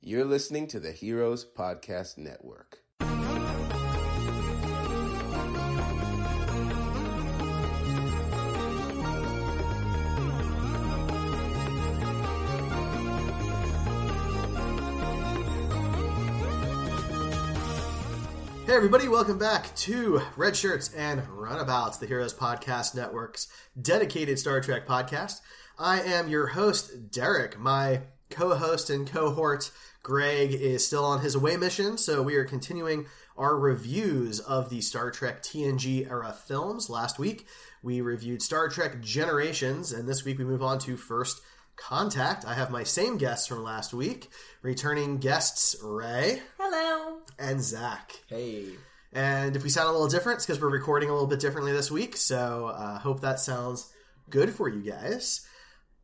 You're listening to the Heroes Podcast Network. Hey, everybody, welcome back to Red Shirts and Runabouts, the Heroes Podcast Network's dedicated Star Trek podcast. I am your host, Derek. My co host and cohort, Greg, is still on his away mission, so we are continuing our reviews of the Star Trek TNG era films. Last week, we reviewed Star Trek Generations, and this week we move on to First Contact. I have my same guests from last week, returning guests Ray. Hello. And Zach. Hey. And if we sound a little different, it's because we're recording a little bit differently this week. So uh, hope that sounds good for you guys.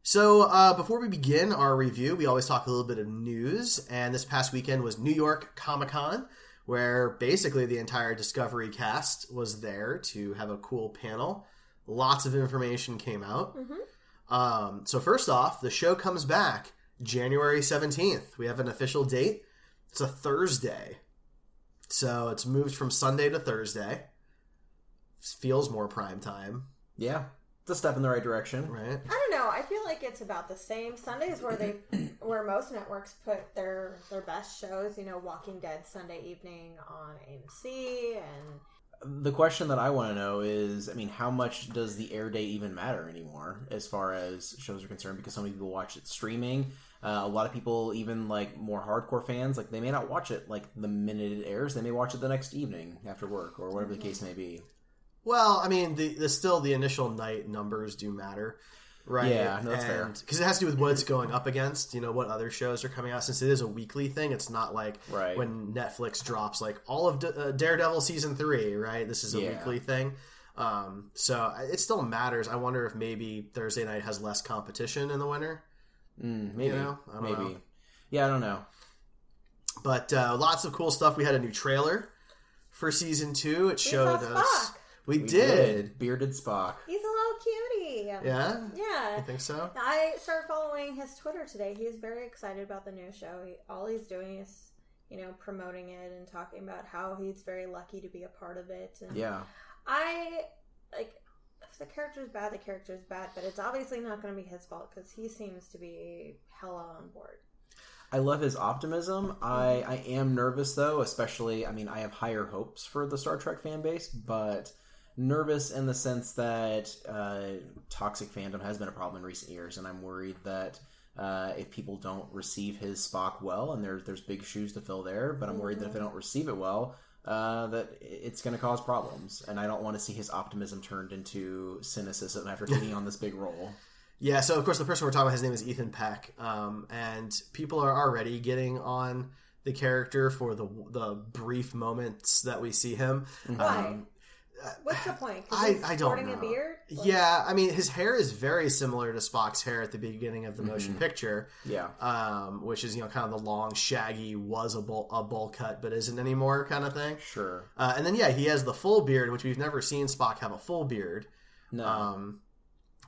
So uh, before we begin our review, we always talk a little bit of news. And this past weekend was New York Comic Con, where basically the entire Discovery cast was there to have a cool panel. Lots of information came out. Mm-hmm. Um, so first off, the show comes back January 17th. We have an official date. It's a Thursday. So it's moved from Sunday to Thursday. Feels more prime time, Yeah, it's a step in the right direction. right? I don't know. I feel like it's about the same. Sundays where they, where most networks put their their best shows. You know, Walking Dead Sunday evening on AMC, and The question that I want to know is, I mean, how much does the air date even matter anymore as far as shows are concerned? Because so many people watch it streaming. Uh, a lot of people, even like more hardcore fans, like they may not watch it like the minute it airs. They may watch it the next evening after work or whatever the case may be. Well, I mean, the, the still the initial night numbers do matter, right? Yeah, no, that's fair. Because it has to do with what it's going up against. You know, what other shows are coming out. Since it is a weekly thing, it's not like Right. when Netflix drops like all of D- uh, Daredevil season three. Right, this is a Yeah. weekly thing. Um, so it still matters. I wonder if maybe Thursday night has less competition in the winter. Mm, maybe, know? I don't maybe. know. Yeah, I don't know. But uh, lots of cool stuff. We had a new trailer for season two. It showed saw us. Spock. We, We did. bearded Spock. he's a little cutie. Yeah. Yeah. You think so? I started following his Twitter today. He's very excited about the new show. He, all he's doing is, you know, promoting it and talking about how he's very lucky to be a part of it. And Yeah, I like if the character's bad, the character's bad, but it's obviously not going to be his fault because he seems to be hella on board. I love his optimism. I, I am nervous though, especially I mean I have higher hopes for the Star Trek fan base, but nervous in the sense that uh, toxic fandom has been a problem in recent years, and I'm worried that uh, if people don't receive his Spock well, and there's there's big shoes to fill there, but I'm worried that if they don't receive it well, uh, that it's going to cause problems, and I don't want to see his optimism turned into cynicism after taking on this big role. Yeah, so of course the person we're talking about, his name is Ethan Peck, um, and people are already getting on the character for the the brief moments that we see him. Why? Um, What's the point? I, I don't sporting know. a beard. Like, Yeah, I mean his hair is very similar to Spock's hair at the beginning of the motion picture, Yeah, um, which is you know kind of the long, shaggy was a bowl, a bowl cut but isn't anymore kind of thing. sure. Uh, and then yeah, he has the full beard, which we've never seen Spock have a full beard. No, Um,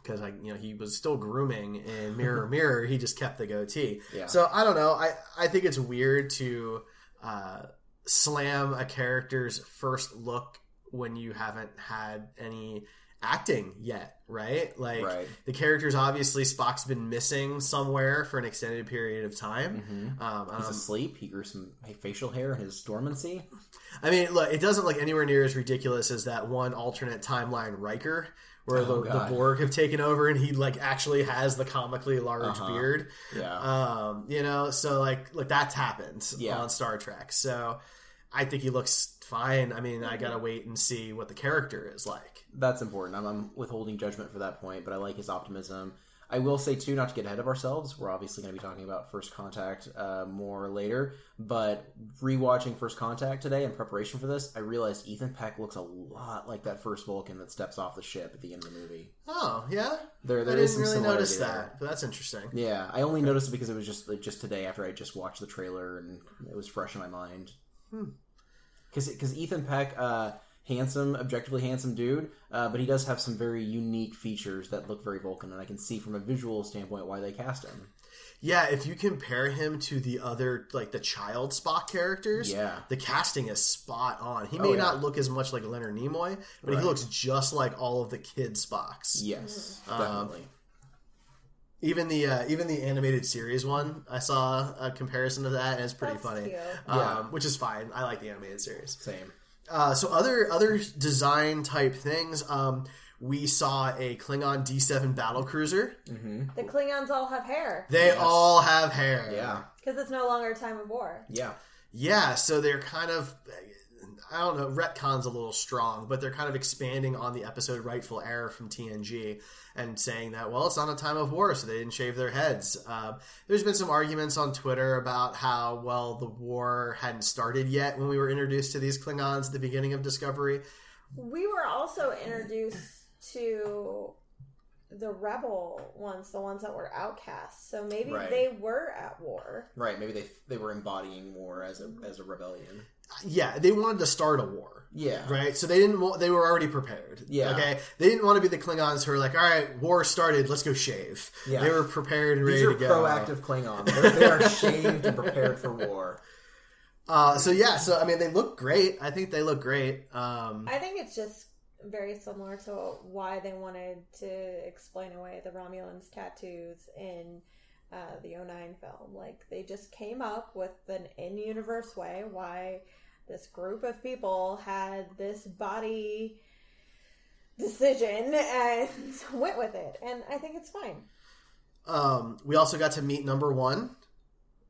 because I, you know, he was still grooming in Mirror Mirror. He just kept the goatee. Yeah. So I don't know. I I think it's weird to uh, slam a character's first look when you haven't had any acting yet, right? Like Right. the character's obviously Spock's been missing somewhere for an extended period of time. Um, He's um, asleep. He grew some facial hair in his dormancy. I mean, look, it doesn't look anywhere near as ridiculous as that one alternate timeline Riker, where Oh, the, the Borg have taken over and he like actually has the comically large Uh-huh. beard. Yeah. Um, you know, so like, look, that's happened Yeah. on Star Trek. So I think he looks fine. I mean, I gotta wait and see what the character is like. That's important. I'm, I'm withholding judgment for that point, but I like his optimism. I will say too, not to get ahead of ourselves, we're obviously going to be talking about First Contact uh, more later. But rewatching First Contact today in preparation for this, I realized Ethan Peck looks a lot like that first Vulcan that steps off the ship at the end of the movie. Oh yeah, There, there I is didn't some really notice that, but that's interesting. Yeah, I only noticed it because it was just like, just today after I just watched the trailer and it was fresh in my mind. Because because Ethan Peck, uh, handsome, objectively handsome dude, uh, but he does have some very unique features that look very Vulcan, and I can see from a visual standpoint why they cast him. Yeah, if you compare him to the other, like the child Spock characters, Yeah. the casting is spot on. He Oh, may yeah. not look as much like Leonard Nimoy, but Right. he looks just like all of the kid Spocks. Yes, Um, definitely. Even the uh, even the animated series one, I saw a comparison to that, and it's pretty That's funny. cute. Um, Yeah. which is fine. I like the animated series. Same. Uh, so other other design type things. Um, we saw a Klingon D7 battle cruiser. The Klingons all have hair They all have hair. Yeah, because it's no longer a time of war. yeah. Yeah, so they're kind of I don't know, retcon's a little strong, but they're kind of expanding on the episode Rightful Heir from TNG and saying that, well, it's not a time of war, so they didn't shave their heads. Uh, there's been some arguments on Twitter about how, well, the war hadn't started yet when we were introduced to these Klingons at the beginning of Discovery. We were also introduced to the rebel ones, the ones that were outcasts. So maybe Right. they were at war. Right. Maybe they they were embodying war as a as a rebellion. Yeah, they wanted to start a war. Yeah. Right, so they didn't. wa- They were already prepared. Yeah. Okay, they didn't want to be the Klingons who are like, "All right, war started. Let's go shave." Yeah. They were prepared and ready These are to go. proactive Klingons. They're, they are shaved and prepared for war. Uh, so yeah, so I mean, they look great. I think they look great. Um, I think it's just very similar to why they wanted to explain away the Romulans' tattoos in uh, the 09 film. Like, they just came up with an in universe way why this group of people had this body decision and went with it. And I think it's fine. um, we also got to meet number one,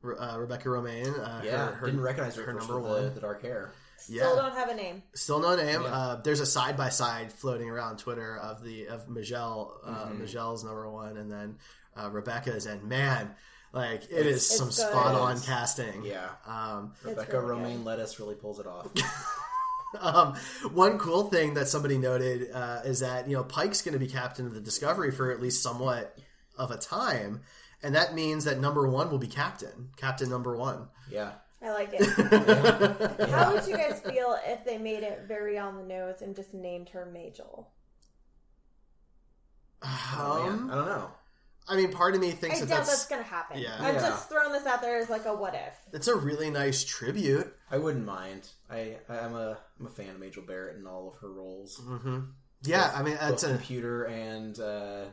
uh, Rebecca Romijn. Uh, Yeah, her, her, didn't recognize her, her first number one. the, the dark hair. Yeah. Still don't have a name. Still no name. Yeah. Uh, there's a side by side floating around Twitter of the of Majel. Uh, Mm-hmm. Majel's number one, and then uh, Rebecca's. And man, like it is some It's good. spot on casting. Yeah, Um, Rebecca really Romaine good. Lettuce really pulls it off. Um, one cool thing that somebody noted uh, is that you know Pike's going to be captain of the Discovery for at least somewhat of a time, and that means that number one will be captain, captain number one. Yeah, I like it. How would you guys feel if they made it very on the nose and just named her Majel? oh, man. Um, I don't know. I mean, part of me thinks I that doubt that's that's going to happen. Yeah. I'm Yeah. just throwing this out there as like a what if. it's a really nice tribute. I wouldn't mind. I I'm a I'm a fan of Majel Barrett in all of her roles, Yeah, I mean, both it's a, computer and uh,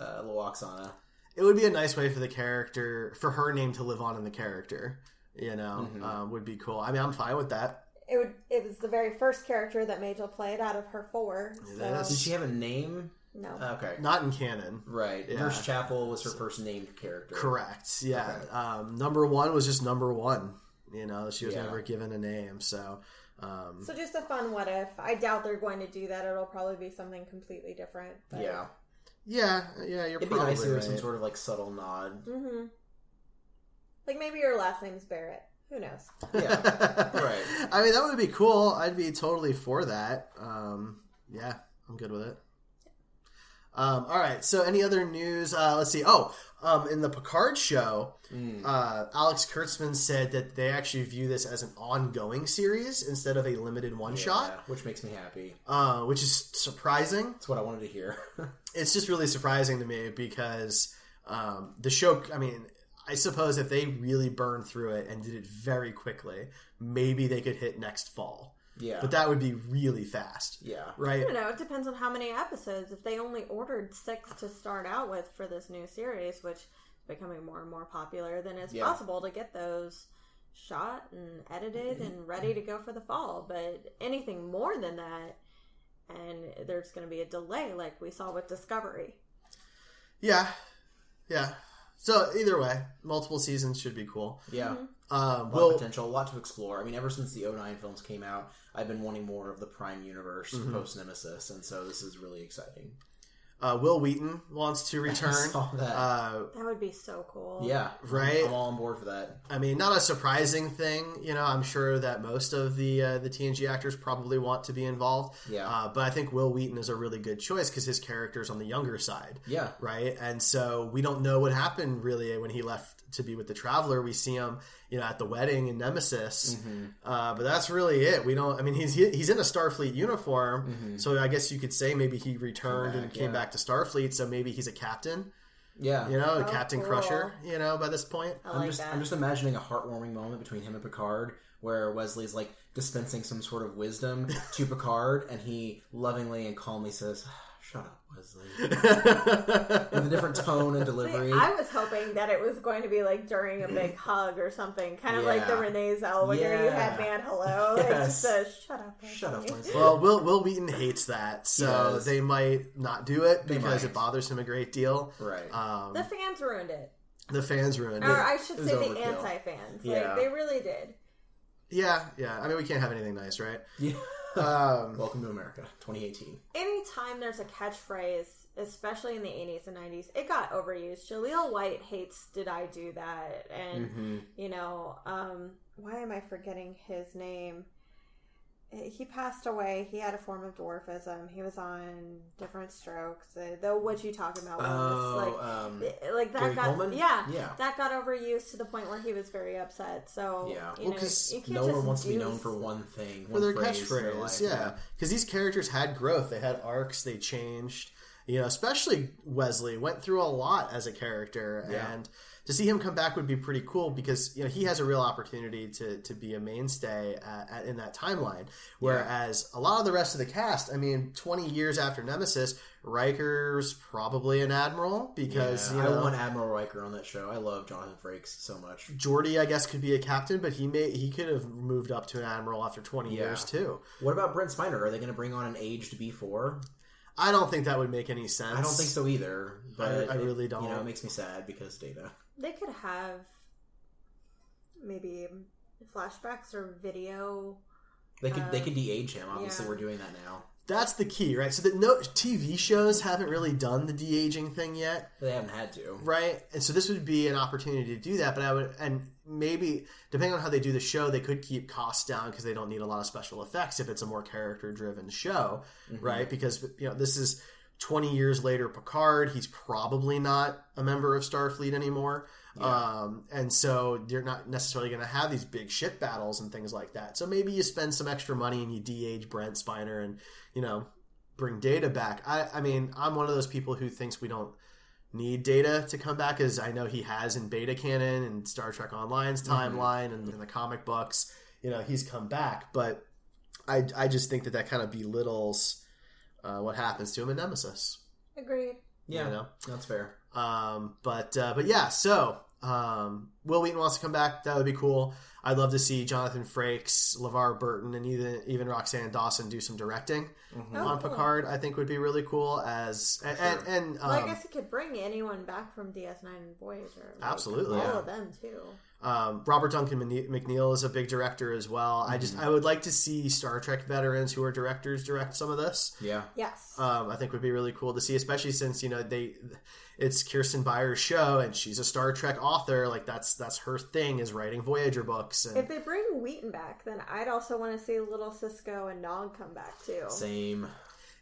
uh, Lwaxana. it would be a nice way for the character for her name to live on in the character. You know, Mm-hmm. uh, would be cool. I mean, I'm fine with that. It would. It was the very first character that Majel played out of her four. So is. Did she have a name? No. Okay, Not in canon. right. Yeah. Nurse Chapel was her first named character. Correct. Yeah. Okay. Um, number one was just number one. You know, she was Yeah. never given a name. So, um, So just a fun what if. I doubt they're going to do that. It'll probably be something completely different. But Yeah, yeah, yeah, you're it'd be probably nice if there right. some sort of like subtle nod. hmm Like maybe your last name's Barrett. Who knows? Yeah, right. I mean, that would be cool. I'd be totally for that. Um, yeah, I'm good with it. Um, all right. So, any other news? Uh, let's see. Oh, um, in the Picard show, Mm. uh, Alex Kurtzman said that they actually view this as an ongoing series instead of a limited one shot, Yeah, which makes me happy. uh, which is surprising. That's what I wanted to hear. it's just really surprising to me because um, the show. I mean, I suppose if they really burned through it and did it very quickly, maybe they could hit next fall. Yeah, But that would be really fast, yeah, right? I don't know. It depends on how many episodes. If they only ordered six to start out with for this new series, which is becoming more and more popular, then it's Yeah. possible to get those shot and edited and ready to go for the fall. But anything more than that, and there's going to be a delay, like we saw with Discovery. Yeah, yeah. So either way, multiple seasons should be cool. yeah. Um, A lot of well, potential, a lot to explore. I mean, ever since the 09 films came out, I've been wanting more of the Prime universe Mm-hmm. post Nemesis, and so this is really exciting. Uh, Wil Wheaton wants to return. saw that. Uh, That would be so cool. Yeah, Right? I'm all on board for that. I mean, not a surprising thing. You know, I'm sure that most of the uh, the TNG actors probably want to be involved. Yeah. Uh, but I think Wil Wheaton is a really good choice because his character's on the younger side. Yeah. Right. And so we don't know what happened really when he left to be with the Traveler. We see him, you know, at the wedding in Nemesis. Mm-hmm. Uh, but that's really it. We don't. I mean, he's he's in a Starfleet uniform, so I guess you could say maybe he returned and Mm-hmm. came yeah. back to Starfleet. So maybe he's a captain. Yeah, You know, Oh, Captain cool. Crusher. You know, by this point. I I'm like just that. I'm just imagining a heartwarming moment between him and Picard where Wesley's like dispensing some sort of wisdom to Picard and he lovingly and calmly says, "Shut up, Wesley." With a different tone and See, delivery. I was hoping that it was going to be like during a big hug or something, kind of like the Yeah. Renee Zellweger you had Yeah. man hello. It Yes. just says shut up. Shut up, Wesley." Wesley. Well, Will Wil Wheaton hates that, so does. they might not do it because it bothers him a great deal. right. Um, The fans ruined it, the fans ruined or it. Or I should it was say the overkill. anti-fans. Yeah. Like they really did. Yeah, yeah. I mean, we can't have anything nice, right? yeah. Um, Welcome to America, 2018. Anytime there's a catchphrase, especially in the 80s and 90s, it got overused. Jaleel White hates "Did I do that?" and Mm-hmm. you know, um, why am I forgetting his name? He passed away. He had a form of dwarfism. He was on Diff'rent Strokes. Uh, the what you talking about was Oh, like, um, like that Gary got Coleman? yeah, Yeah. that got overused to the point where he was very upset. So Yeah. you Well, know, 'cause you can't No one wants to be known for one thing, for one their their catchphrase, life. yeah. Because these characters had growth. They had arcs. They changed. You know, especially Wesley went through a lot as a character, Yeah. and to see him come back would be pretty cool because you know he has a real opportunity to to be a mainstay at, at, in that timeline. Whereas a lot of the rest of the cast, I mean, twenty years after Nemesis, Riker's probably an admiral because Yeah, you know I want Admiral Riker on that show. I love Jonathan Frakes so much. Geordi, I guess, could be a captain, but he may he could have moved up to an admiral after twenty Yeah. years too. What about Brent Spiner? Are they going to bring on an aged B4? I don't think that would make any sense. I don't think so either. But I it- really don't. You know, it makes me sad because Data. They could have maybe flashbacks or video. They could they Uh, could de-age him. Obviously, yeah. we're doing that now. That's the key, right? So that no TV shows haven't really done the de aging thing yet, They haven't had to. right? And so this would be an opportunity to do that. But I would, and maybe depending on how they do the show, they could keep costs down because they don't need a lot of special effects if it's a more character driven show, right? Because you know this is. 20 years later, Picard, he's probably not a member of Starfleet anymore. Um, and so they're not necessarily going to have these big ship battles and things like that. So maybe you spend some extra money and you de-age Brent Spiner and, you know, bring Data back. I, I mean, I'm one of those people who thinks we don't need Data to come back, as I know he has in Beta Canon and Star Trek Online's timeline and in the comic books. You know, he's come back, but I, I just think that that kind of belittles uh, what happens to him in Nemesis. Agreed. Yeah, You know? that's fair. Um, but uh, but yeah, so um, Wil Wheaton wants to come back. That would be cool. I'd love to see Jonathan Frakes, LeVar Burton, and even even Roxann Dawson do some directing Oh, on cool. Picard. I think would be really cool. As and and, and um, Well, I guess he could bring anyone back from DS9 and Voyager. like, Absolutely, all yeah. of them too. Um, Robert Duncan Mc- McNeil is a big director as well. I just I would like to see Star Trek veterans who are directors direct some of this. Yeah. Yes. um, I think would be really cool to see, especially since you know they, it's Kirsten Beyer's show and she's a Star Trek author. Like that's that's her thing is writing Voyager books. And if they bring Wheaton back, then I'd also want to see Little Sisko and Nog come back too. Same.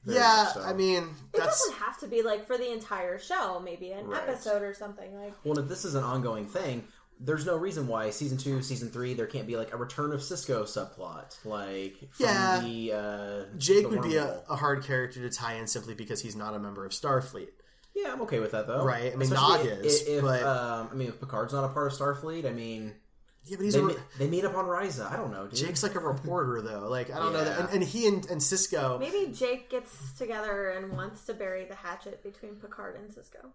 Very yeah, so. I mean It that's doesn't have to be like for the entire show. Maybe an Right. episode or something like. Well, if this is an ongoing thing, there's no reason why season two, season three, there can't be like a return of Sisko subplot, like from Yeah. the uh, Jake the would be a, a hard character to tie in simply because he's not a member of Starfleet. Yeah, I'm okay with that though. Right, I mean, Especially Nog if- is, If, but- um, I mean, if Picard's not a part of Starfleet, I mean, Yeah, but he's they, a, me- they meet up on Risa. I don't know, dude. Jake's like a reporter though. Like I don't know that, and, and he and, and Sisko. Maybe Jake gets together and wants to bury the hatchet between Picard and Sisko.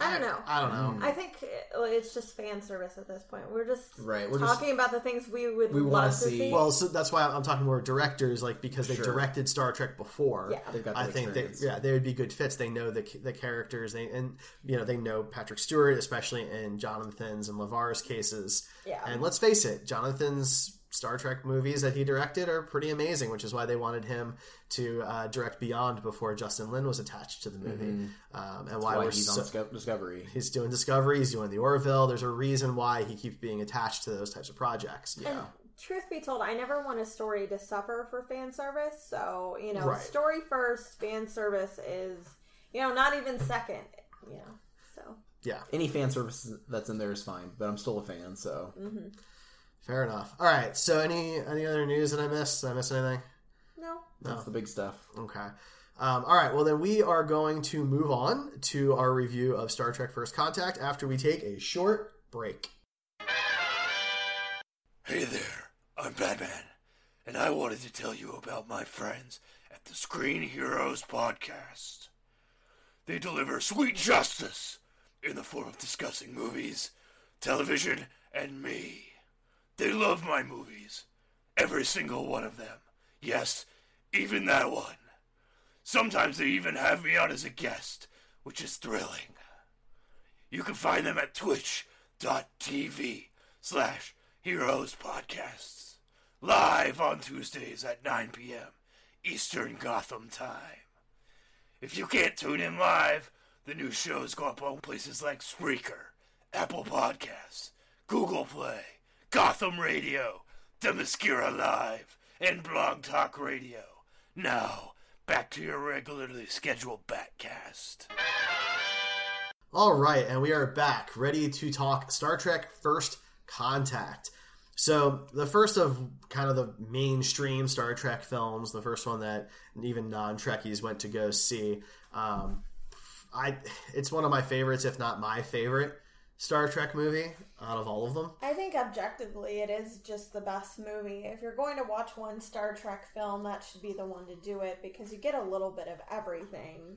I don't know. I don't know. Mm. I think it's just fan service at this point. We're just Right, we're just- talking about the things we would we wanna see- see. Well, so that's why I'm talking more directors, like because they Sure. directed Star Trek before. Yeah. They've got I think they, yeah, they would be good fits. They know the the characters, they and you know they know Patrick Stewart, especially in Jonathan's and LeVar's cases. Yeah. And let's face it, Jonathan's Star Trek movies that he directed are pretty amazing, which is why they wanted him to uh, direct Beyond before Justin Lin was attached to the movie, um, and why, Why we're he's so, on Disco- Discovery. he's doing Discovery, he's doing the Orville. There's a reason why he keeps being attached to those types of projects. And truth be told, I never want a story to suffer for fan service. So, you know, Right. story first, fan service is, you know, not even second. You know, so. Yeah, Any fan service that's in there is fine, but I'm still a fan, so fair enough. All right, so any any other news that I missed? Did I miss anything? No. that's the big stuff. Okay. Um, all right. Well, then we are going to move on to our review of Star Trek First Contact after we take a short break. Hey there, I'm Batman, and I wanted to tell you about my friends at the Screen Heroes podcast. They deliver sweet justice in the form of discussing movies, television, and me. They love my movies, every single one of them. Yes, even that one. Sometimes they even have me on as a guest, which is thrilling. You can find them at twitch.tv slash heroes podcasts. Live on Tuesdays at 9 p.m. Eastern Gotham time. If you can't tune in live, the new shows go up on places like Spreaker, Apple Podcasts, Google Play, Gotham Radio, Themyscira Live, and Blog Talk Radio. Now, back to your regularly scheduled Batcast. All right, and we are back, ready to talk Star Trek First Contact. So, the first of kind of the mainstream Star Trek films, the first one that even non Trekkies went to go see. Um, I, it's one of my favorites, if not my favorite Star Trek movie out of all of them. I think objectively it is just the best movie. If you're going to watch one Star Trek film, that should be the one to do it because you get a little bit of everything.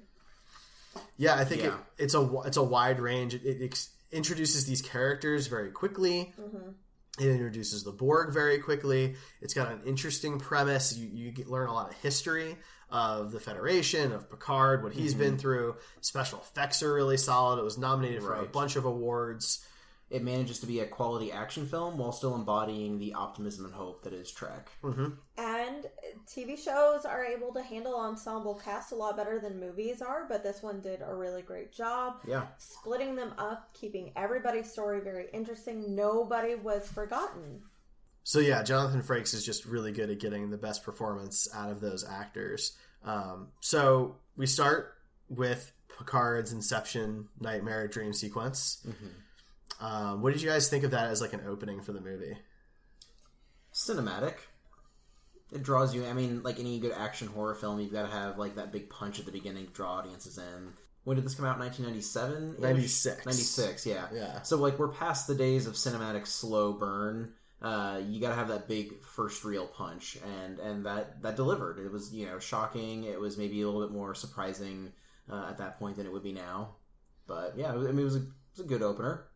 Yeah, I think Yeah. It, it's a it's a wide range. It, it ex- introduces these characters very quickly. Mm-hmm. It introduces the Borg very quickly. It's got an interesting premise. You you get, learn a lot of history of the Federation, of Picard, what he's been mm-hmm. through. Special effects are really solid. It was nominated for a bunch of awards. It manages to be a quality action film while still embodying the optimism and hope that is Trek. Mm-hmm. And TV shows are able to handle ensemble casts a lot better than movies are, but this one did a really great job. Yeah. Splitting them up, keeping everybody's story very interesting. Nobody was forgotten. So yeah, Jonathan Frakes is just really good at getting the best performance out of those actors. Um, so we start with Picard's Inception nightmare dream sequence. Um, what did you guys think of that as like an opening for the movie? Cinematic. It draws you. I mean, like any good action horror film, you've got to have like that big punch at the beginning to draw audiences in. When did this come out? 1997? 96. 96, yeah. Yeah. So, like, we're past the days of cinematic slow burn. Uh, you got to have that big first real punch, and and that that delivered. It was you know shocking. It was maybe a little bit more surprising uh, at that point than it would be now. But yeah, it was, I mean, it was a, it was a good opener.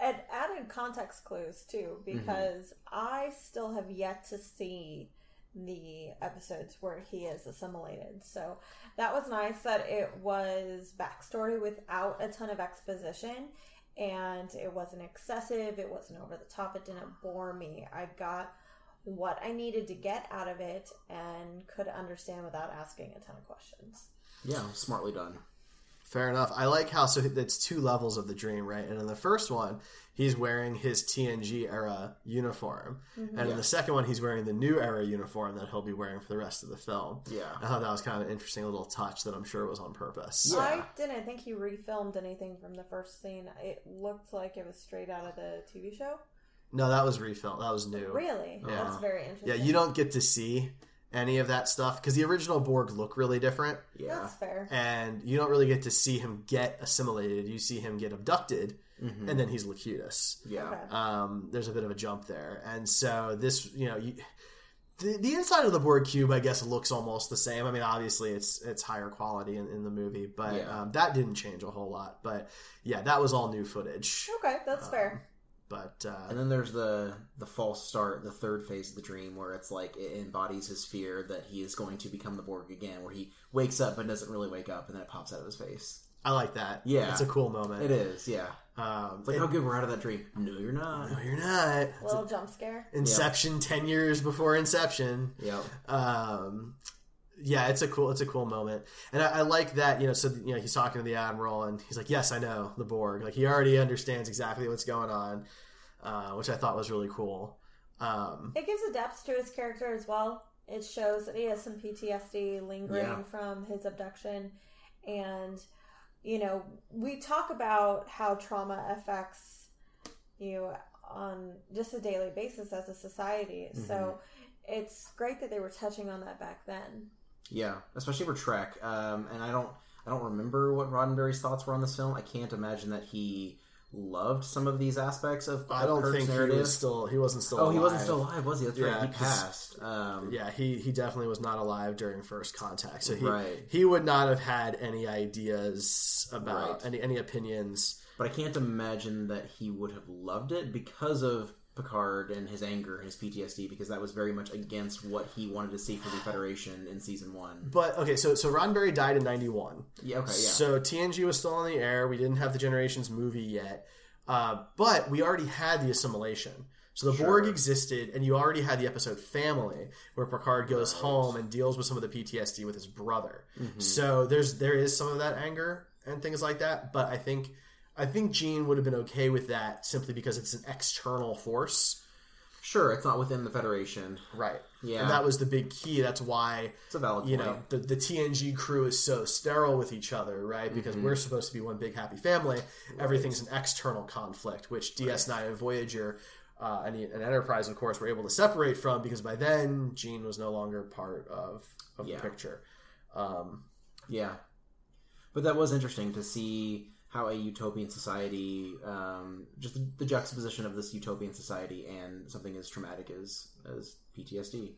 And added context clues too, because I still have yet to see the episodes where he is assimilated. So that was nice that it was backstory without a ton of exposition and it wasn't excessive, it wasn't over the top, it didn't bore me. I got what I needed to get out of it and could understand without asking a ton of questions. Yeah, smartly done. Fair enough. I like how so it's two levels of the dream, right? And in the first one, he's wearing his TNG era uniform, mm-hmm. and in the second one, he's wearing the new era uniform that he'll be wearing for the rest of the film. Yeah. I thought that was kind of an interesting little touch that I'm sure was on purpose. I didn't think he refilmed anything from the first scene. It looked like it was straight out of the TV show. No, that was refilmed. That was new. Really? Yeah. That's very interesting. Yeah, you don't get to see any of that stuff because the original Borg look really different, Yeah. That's fair. and you don't really get to see him get assimilated. You see him get abducted, and then he's Locutus. Yeah. Okay. um, there's a bit of a jump there. And so this, you know, you, the, the inside of the Borg cube, I guess, looks almost the same. I mean, obviously, it's it's higher quality in, in the movie, but Yeah. um, that didn't change a whole lot. But yeah, that was all new footage. Okay, that's fair. But uh, And then there's the the false start, the third phase of the dream, where it's like it embodies his fear that he is going to become the Borg again, where he wakes up but doesn't really wake up, and then it pops out of his face. I like that. Yeah. it's a cool moment. It is, yeah. Um, It's like, and- oh, good, we're out of that dream. No, you're not. no, you're not. Little jump scare. Inception, ten years before Inception. Yep. um, yeah, it's a cool, it's a cool moment, and I, I like that. You know, so you know, he's talking to the admiral, and he's like, "Yes, I know the Borg." Like he already understands exactly what's going on, uh, which I thought was really cool. Um, It gives a depth to his character as well. It shows that he has some PTSD lingering Yeah. from his abduction. And, you know, we talk about how trauma affects you on just a daily basis as a society. Mm-hmm. So it's great that they were touching on that back then. Yeah, especially for Trek. Um, and I don't, I don't remember what Roddenberry's thoughts were on this film. I can't imagine that he loved some of these aspects of. I don't Kirk's think narrative. he was still, he wasn't still. Oh, he wasn't still alive, was he? That's Yeah, right. He passed. Um, Yeah, he he definitely was not alive during first contact, so he Right. he would not have had any ideas about Right. any any opinions. But I can't imagine that he would have loved it because of Picard and his anger and his PTSD, because that was very much against what he wanted to see for the Federation in season one. But okay, so so Roddenberry died in ninety one. Yeah, okay, yeah. So TNG was still on the air. We didn't have the Generations movie yet, uh, but we already had the assimilation. So the Borg existed, and you already had the episode Family, where Picard goes home and deals with some of the PTSD with his brother. Mm-hmm. So there's there is some of that anger and things like that. But I think I think Gene would have been okay with that simply because it's an external force. Sure, it's not within the Federation. Right. Yeah. And that was the big key. That's why It's a valid you point. know the, the TNG crew is so sterile with each other, right? Because Mm-hmm. we're supposed to be one big happy family. Everything's an external conflict, which DS9 and Voyager uh, and, and Enterprise, of course, were able to separate from because by then Gene was no longer part of of Yeah. the picture. Um, Yeah, but that was interesting to see how a utopian society, um, just the, the juxtaposition of this utopian society and something as traumatic as as PTSD.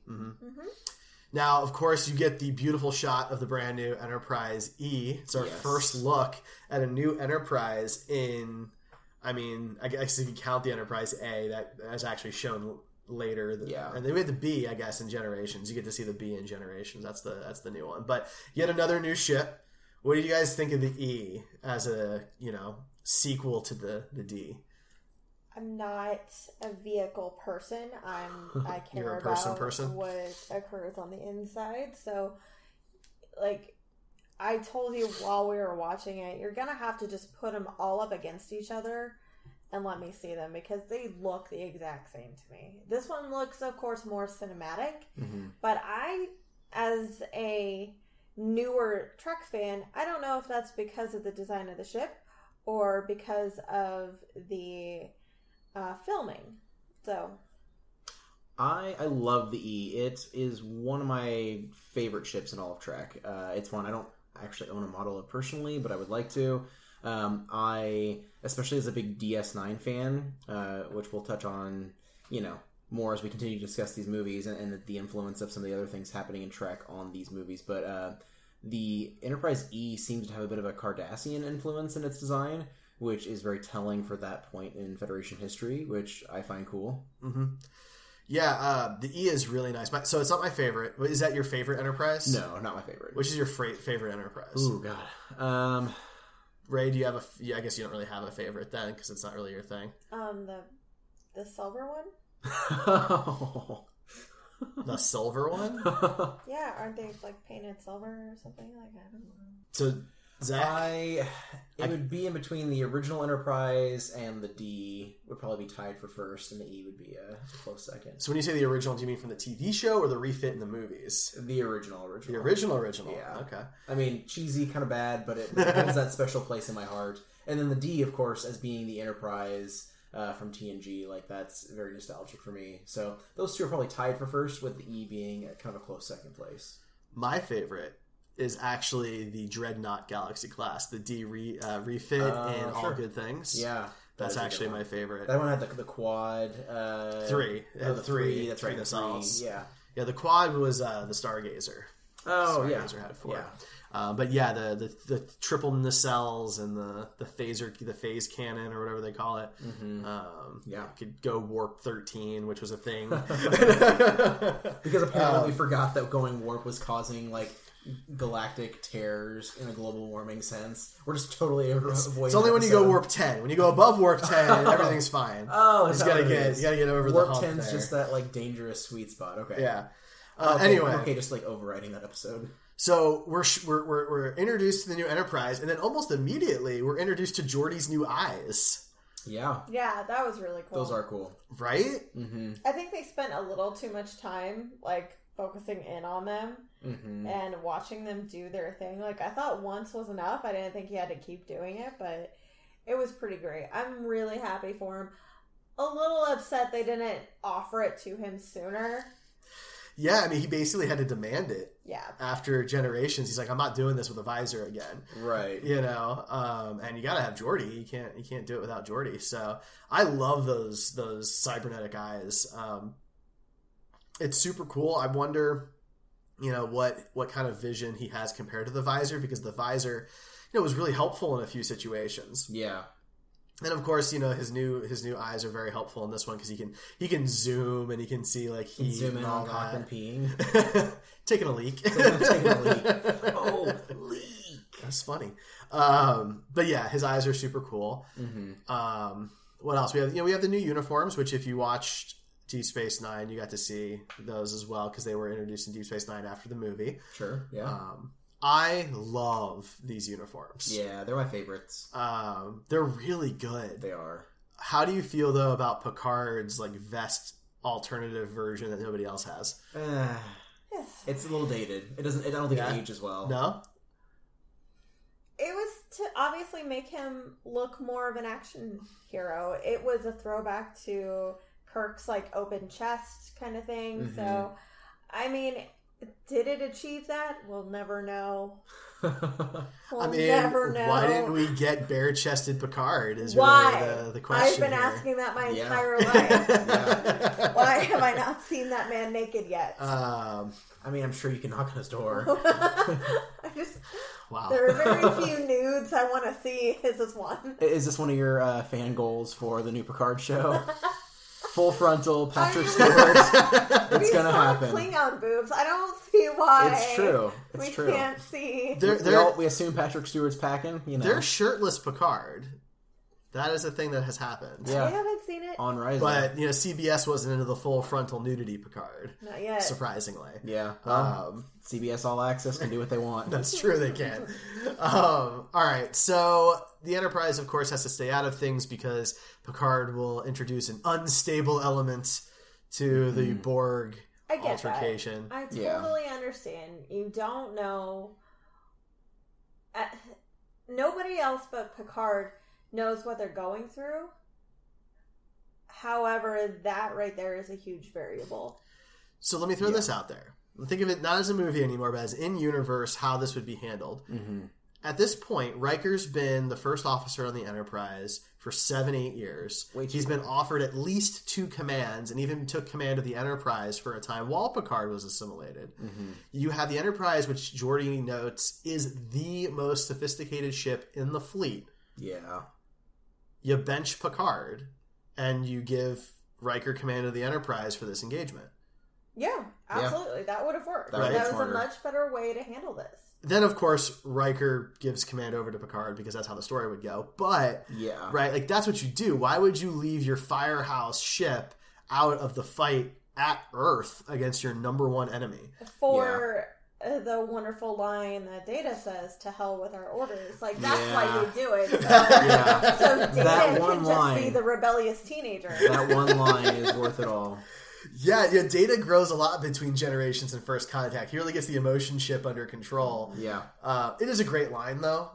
Now, of course, you get the beautiful shot of the brand new Enterprise E. It's our Yes. first look at a new Enterprise in. I mean, I guess if you count the Enterprise A, that that is actually shown later. The- Yeah. and then we had the B, I guess, in Generations. You get to see the B in Generations. That's the that's the new one. But yet another new ship. What do you guys think of the E as a you know sequel to the the D? I'm not a vehicle person. I'm I care You're a person about person? what occurs on the inside. So like I told you while we were watching it, you're gonna have to just put them all up against each other and let me see them because they look the exact same to me. This one looks, of course, more cinematic, mm-hmm. but I, as a newer Trek fan, I don't know if that's because of the design of the ship or because of the uh, filming. So I I love the E. It is one of my favorite ships in all of Trek. Uh, it's one I don't actually own a model of personally, but I would like to. Um, I, especially as a big DS9 fan, uh, which we'll touch on, you know, more as we continue to discuss these movies and, and the influence of some of the other things happening in Trek on these movies. But uh, the Enterprise E seems to have a bit of a Cardassian influence in its design, which is very telling for that point in Federation history, which I find cool. Yeah, uh, the E is really nice. But- So it's not my favorite. Is that your favorite Enterprise? No, not my favorite. Which is your fra- favorite Enterprise? Oh God. Um, Ray, do you have a? f- Yeah, I guess you don't really have a favorite then, because it's not really your thing. um the the silver one, The silver one. yeah, aren't they like painted silver or something like I don't know. So Zach, I it would be in between the original Enterprise and the D would probably be tied for first, and the E would be a close second. so when you say the original, do you mean from the TV show or the refit in the movies? The original, original, The original, original. Yeah. Okay. I mean, cheesy, kind of bad, but it holds that special place in my heart. And then the D, of course, as being the Enterprise uh, from TNG, like that's very nostalgic for me. So those two are probably tied for first, with the E being kind of a close second place. My favorite is actually the Dreadnought Galaxy class, the D re, uh, refit in All sure. Good Things. Yeah, that's good actually my favorite. That one had the, the quad uh, Three. Oh, the three- three. That's right. the three, Yeah. Yeah, the quad was uh, the Stargazer. Oh yeah. Stargazer had four. Yeah. Uh, but yeah, the, the the triple nacelles and the the phaser the phase cannon or whatever they call it. Um, Mm-hmm. Yeah. could go warp thirteen, which was a thing. Because apparently Um, we forgot that going warp was causing like galactic tears in a global warming sense. We're just totally avoiding. It's only when you go warp ten. When you go above warp ten, everything's fine. Oh, you just gotta get you gotta get over warp the hump 10's there. just that like dangerous sweet spot. Okay. yeah. Uh, Okay, anyway, Okay, just like overriding that episode. So we're, sh- we're we're we're introduced to the new Enterprise, and then almost immediately we're introduced to Geordi's new eyes. Yeah, Yeah, that was really cool. those are cool. Right? Mm-hmm. I think they spent a little too much time like focusing in on them Mm-hmm. and watching them do their thing. Like I thought once was enough. I didn't think he had to keep doing it, but it was pretty great. I'm really happy for him. A little upset they didn't offer it to him sooner. Yeah, I mean, he basically had to demand it Yeah. after generations. He's like, I'm not doing this with a visor again. Right. you know um, and you gotta have Geordi you can't you can't do it without Geordi so I love those those cybernetic eyes um, it's super cool I wonder you know what what kind of vision he has compared to the visor because the visor you know was really helpful in a few situations Yeah. And of course you know his new his new eyes are very helpful in this one because he can he can zoom and he can see like heat Zoom in all on Cochrane peeing. taking a leak Taking a leak. Oh, leak. That's funny. Um, but yeah, his eyes are super cool. Mm-hmm. Um, what else? We have you know we have the new uniforms, which if you watched Deep Space Nine, you got to see those as well because they were introduced in Deep Space Nine after the movie. Sure. Yeah. Um, I love these uniforms. yeah, they're my favorites. Um, they're really good. They are. How do you feel though about Picard's like vest alternative version that nobody else has? Eh, it's a little dated. It doesn't. It, I don't think Yeah. it ages well. No. It was to obviously make him look more of an action hero. It was a throwback to Kirk's like open chest kind of thing. Mm-hmm. So, I mean, did it achieve that? We'll never know. We'll I mean, never know. why didn't we get bare chested Picard? Is Why? really the, the question. I've been here. asking that my Yeah. entire life. Why have I not seen that man naked yet? Um, I mean, I'm sure you can knock on his door. I just wow. there are very few nudes I want to see. Is This one. Is this one of your uh, fan goals for the new Picard show? Full frontal Patrick Stewart. it's gonna saw happen. Klingon boobs. I don't see why. It's true. It's we true. can't see. They're, they're, all, we assume Patrick Stewart's packing. You know. they're shirtless Picard. That is a thing that has happened. Yeah. I haven't seen it. On Rise. But you know, CBS wasn't into the full frontal nudity Picard. Not yet. Surprisingly. Yeah. Well, Um, CBS All Access can do what they want. that's true. They can. Um, all right. So the Enterprise, of course, has to stay out of things because Picard will introduce an unstable element to the Borg I get altercation. that. I Yeah. totally understand. You don't know. Uh, nobody else but Picard knows what they're going through. However, that right there is a huge variable. So let me throw this out there. Think of it not as a movie anymore, but as in universe, how this would be handled. Mm-hmm. At this point, Riker's been the first officer on the Enterprise for seven, eight years. Wait, He's been offered at least two commands and even took command of the Enterprise for a time while Picard was assimilated. Mm-hmm. You have the Enterprise, which Geordi notes is the most sophisticated ship in the fleet. Yeah. You bench Picard and you give Riker command of the Enterprise for this engagement. Yeah, absolutely. That would have worked. That would've That was smarter. a much better way to handle this. then of course Riker gives command over to Picard because that's how the story would go. But Yeah. right, like that's what you do. Why would you leave your firehouse ship out of the fight at Earth against your number one enemy? For uh, the wonderful line that Data says, "To hell with our orders." Like that's why Yeah. you do it. So, Yeah. so Data That one can just be the rebellious teenager. That one line is worth it all. Yeah, yeah. Data grows a lot between generations and First Contact. He really gets the emotion chip under control. Yeah. Uh, it is a great line, though.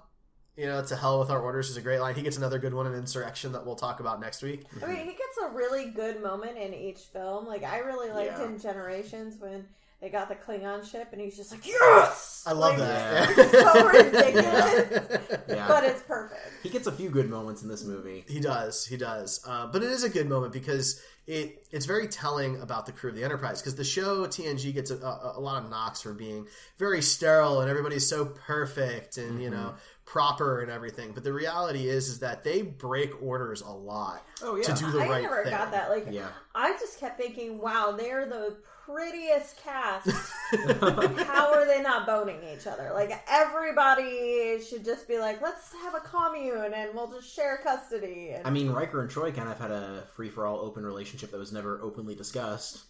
You know, to hell with our orders is a great line. He gets another good one in Insurrection that we'll talk about next week. I mean, he gets a really good moment in each film. Like I really liked Yeah. in Generations when they got the Klingon ship, and he's just like, "Yes!" I love Like, that. It's so ridiculous, Yeah. but it's perfect. He gets a few good moments in this movie. He does, he does. Uh, but it is a good moment because it it's very telling about the crew of the Enterprise because the show TNG gets a, a, a lot of knocks for being very sterile and everybody's so perfect and you know proper and everything. But the reality is, is that they break orders a lot Oh, yeah. to do the I right never thing. got that. Like, Yeah. I just kept thinking, wow, they're the prettiest cast. How are they not boning each other? Like, everybody should just be like, let's have a commune and we'll just share custody. And I mean, Riker and Troy kind of had a free for all open relationship that was never openly discussed.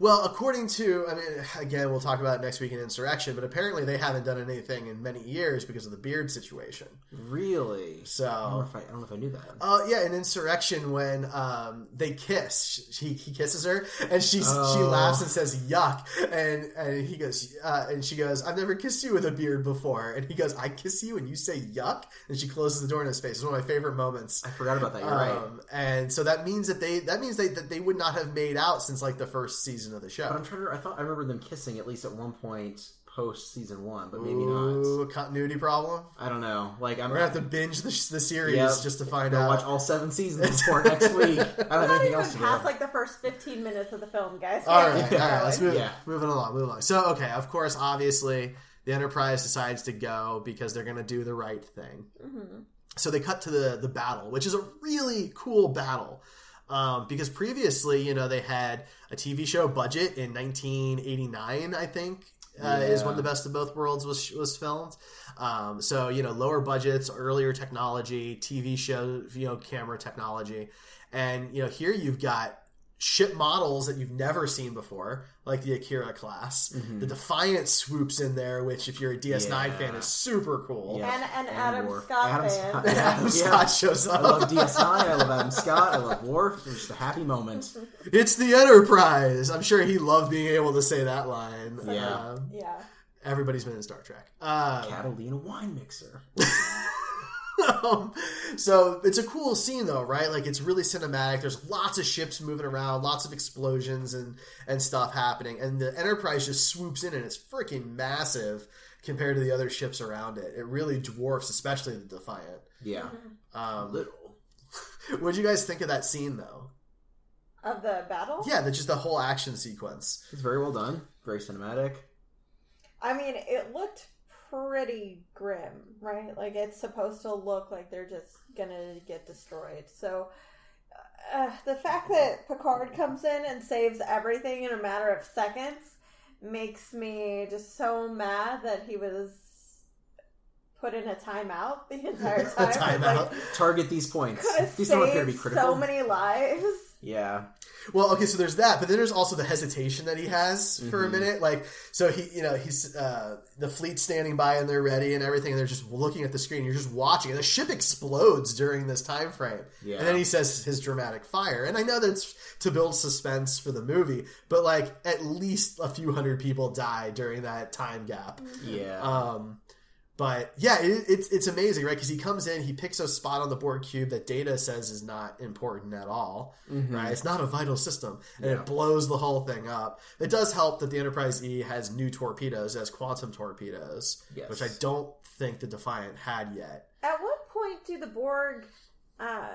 Well, according to, I mean, again, we'll talk about it next week in Insurrection, but apparently they haven't done anything in many years because of the beard situation. Really? So, I don't know if I, I know if I knew that. Oh yeah, in Insurrection when um, they kiss, she, he kisses her, and she she Oh. laughs and says "yuck," and and he goes, uh, and she goes, "I've never kissed you with a beard before," and he goes, "I kiss you and you say yuck," and she closes the door in his face. It's one of my favorite moments. I forgot about that. You're right. Um, and so that means that they that means they that they would not have made out since like the first season of the show. But I'm trying to. I thought I remember them kissing at least at one point post season one, but maybe Ooh, not. continuity problem. I don't know. Like I'm We're gonna have to binge the, the series Yep. just to find out. watch all seven seasons before next week. I don't have anything even else to do. past like the first 15 minutes of the film, guys. All Get right, it all right, let's move, Yeah. moving along, moving along. So, okay, of course, obviously, the Enterprise decides to go because they're going to do the right thing. Mm-hmm. So they cut to the the battle, which is a really cool battle. Um, because previously, you know, they had a TV show budget in 1989, I think, uh, is when the Best of Both Worlds was was filmed. Um, so you know, lower budgets, earlier technology, TV show, you know, camera technology, and you know, here you've got ship models that you've never seen before, like the Akira class. The Defiant swoops in there, which, if you're a DS9 Yeah. fan, is super cool. Yeah. And, and And Adam Worf. Scott Adam fan. Scott. Adam Yeah. Scott shows I love DS9. I love Adam Scott. I love Worf. It's just a happy moment. It's the Enterprise. I'm sure he loved being able to say that line. Yeah. Um, Yeah. everybody's been in Star Trek. Uh, Catalina wine mixer. um, so it's a cool scene though, right? Like it's really cinematic. There's lots of ships moving around, lots of explosions and and stuff happening, and the Enterprise just swoops in and it's freaking massive compared to the other ships around it. It really dwarfs, especially the Defiant. Yeah. Um, Little. what did you guys think of that scene though? Of the battle? Yeah, the, just the whole action sequence. It's very well done. Very cinematic. I mean, it looked pretty grim, right? Like it's supposed to look like they're just gonna get destroyed. So uh, the fact that Picard comes in and saves everything in a matter of seconds makes me just so mad that he was put in a timeout the entire time. Timeout. Like, Target these points. These don't appear to be critical. so many lives. Yeah. Well, okay, so there's that, but then there's also the hesitation that he has for a minute. Like, so he, you know, he's uh, the fleet standing by and they're ready and everything, and they're just looking at the screen. You're just watching, and the ship explodes during this time frame. Yeah. And then he says his dramatic fire, and I know that's to build suspense for the movie, but like at least a few hundred people die during that time gap. Yeah. Um, but yeah, it, it's it's amazing, right? Because he comes in, he picks a spot on the Borg cube that Data says is not important at all, right? It's not a vital system, and Yeah. it blows the whole thing up. It does help that the Enterprise E has new torpedoes, as quantum torpedoes, Yes. which I don't think the Defiant had yet. At what point do the Borg uh,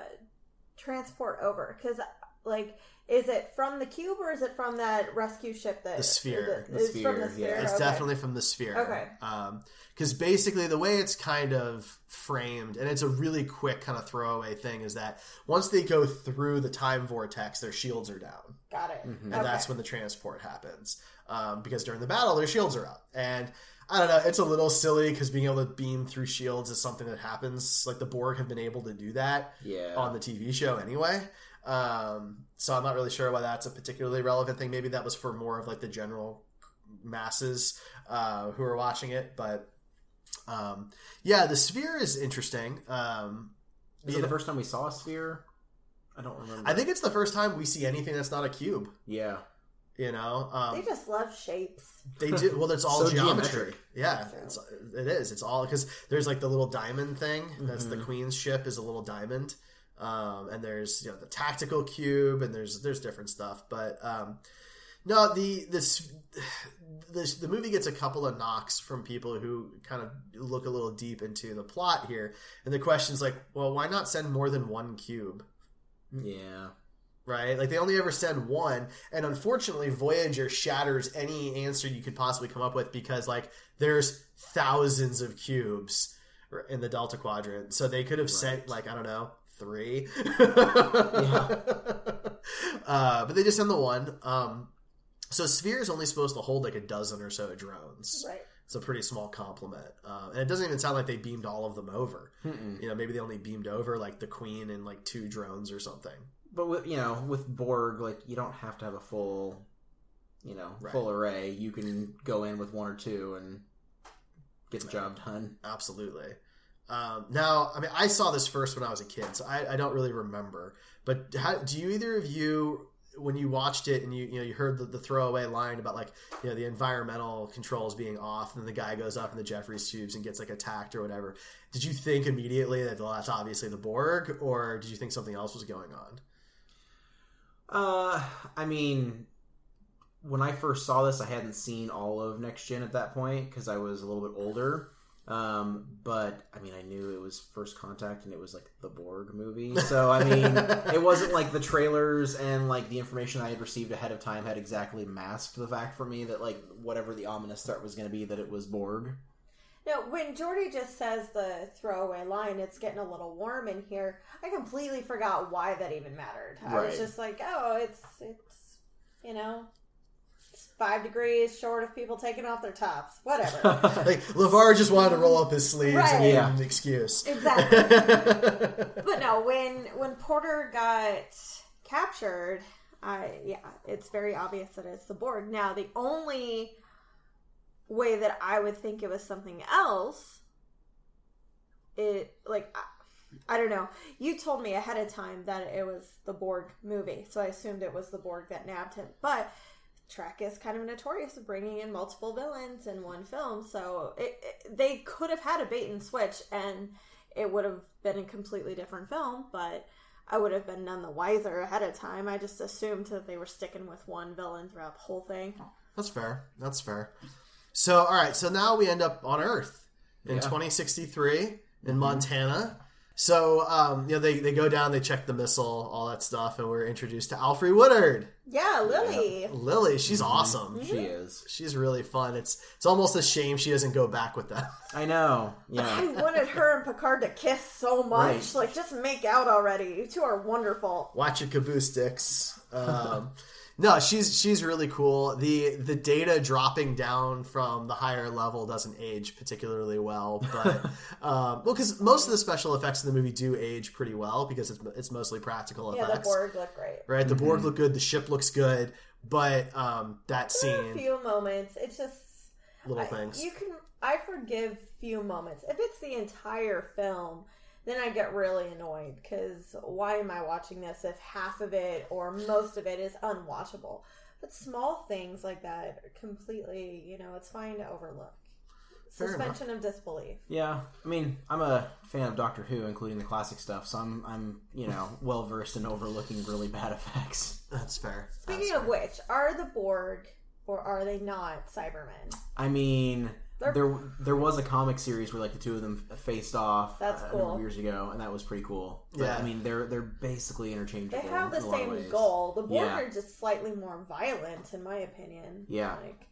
transport over? Because, like, is it from the cube or is it from that rescue ship that The sphere. that The is from the sphere, yeah. It's Okay. definitely from the sphere. Okay. Because basically, the way it's kind of framed, and it's a really quick kind of throwaway thing, is that once they go through the time vortex, their shields are down. got it. and Okay. that's when the transport happens. Um, because during the battle, their shields are up, and I don't know. It's a little silly because being able to beam through shields is something that happens. Like the Borg have been able to do that Yeah. on the TV show anyway. Um, so I'm not really sure why that's a particularly relevant thing. Maybe that was for more of like the general masses uh, who are watching it. But um, yeah, the sphere is interesting. Um, Is you it the first time we saw a sphere? I don't remember. I think it's the first time we see anything that's not a cube. Yeah. You know, um, They just love shapes. They do. Well, it's all So geometry. geometric. Yeah, it's, it is. It's all because there's like the little diamond thing. That's the Queen's ship is a little diamond, um, and there's you know the tactical cube, and there's there's different stuff. But um, no, the this this the movie gets a couple of knocks from people who kind of look a little deep into the plot here, and the question's like, well, why not send more than one cube? Yeah. right? Like they only ever send one, and unfortunately, Voyager shatters any answer you could possibly come up with because like there's thousands of cubes, in the Delta Quadrant. So they could have sent like I don't know three, uh, but they just send the one. Um, so Sphere is only supposed to hold like a dozen or so drones. Right. It's a pretty small compliment, uh, and it doesn't even sound like they beamed all of them over. You know, maybe they only beamed over like the Queen and like two drones or something. But with you know, with Borg, like you don't have to have a full, you know, Right. full array. You can go in with one or two and get the job done. Absolutely. Um, now, I mean, I saw this first when I was a kid, so I, I don't really remember. But how, do you either of you, when you watched it and you you know you heard the, the throwaway line about like you know the environmental controls being off, and the guy goes up in the Jeffries tubes and gets like attacked or whatever? Did you think immediately that well, that's obviously the Borg, or did you think something else was going on? Uh, I mean, when I first saw this, I hadn't seen all of Next Gen at that point because I was a little bit older. Um, but I mean, I knew it was First Contact and it was like the Borg movie. So I mean, it wasn't like the trailers and like the information I had received ahead of time had exactly masked the fact for me that like whatever the ominous threat was going to be, that it was Borg. No, when Geordi just says the throwaway line, it's getting a little warm in here. I completely forgot why that even mattered. I was just like, oh, it's it's you know, it's five degrees short of people taking off their tops. Whatever. Like LeVar just wanted to roll up his sleeves and Right. need Yeah. an excuse. exactly. but no, when when Porter got captured, I yeah, it's very obvious that it's the Borg. Now the only way that I would think it was something else, it like I, I don't know. You told me ahead of time that it was the Borg movie, so I assumed it was the Borg that nabbed him. But Trek is kind of notorious of bringing in multiple villains in one film, so it, it, they could have had a bait and switch, and it would have been a completely different film. But I would have been none the wiser ahead of time. I just assumed that they were sticking with one villain throughout the whole thing. Oh, that's fair. That's fair. So, all right. So now we end up on Earth in Yeah. 2063 in mm-hmm. Montana. So, um, you know, they, they go down, they check the missile, all that stuff, and we're introduced to Alfre Woodard. Yeah, Lily. Lily, she's awesome. She is. She's really fun. It's it's almost a shame she doesn't go back with them. I know. Yeah. I wanted her and Picard to kiss so much. Right. Like, just make out already. You two are wonderful. Watch your caboose sticks. Um, no, she's she's really cool. The the data dropping down from the higher level doesn't age particularly well, but um, well, because most of the special effects in the movie do age pretty well because it's it's mostly practical Yeah, effects. Yeah, the Borg look great. Right, the Borg look good, the ship looks good, but um, that There are a few moments. It's just little I- things. You can I forgive few moments. If it's the entire film, then I get really annoyed because why am I watching this if half of it or most of it is unwatchable? But small things like that are completely, you know, it's fine to overlook. Fair Suspension of disbelief. Yeah, I mean, I'm a fan of Doctor Who, including the classic stuff, so I'm, I'm, you know, well versed in overlooking really bad effects. That's fair. Speaking of which, are the Borg or are they not Cybermen? I mean, They're- there there was a comic series where like the two of them faced off. That's uh, a number of cool. years ago, and that was pretty cool. But, Yeah. I mean, they're they're basically interchangeable. They have the in a same goal. The Borg Yeah. are just slightly more violent, in my opinion. Yeah. Like,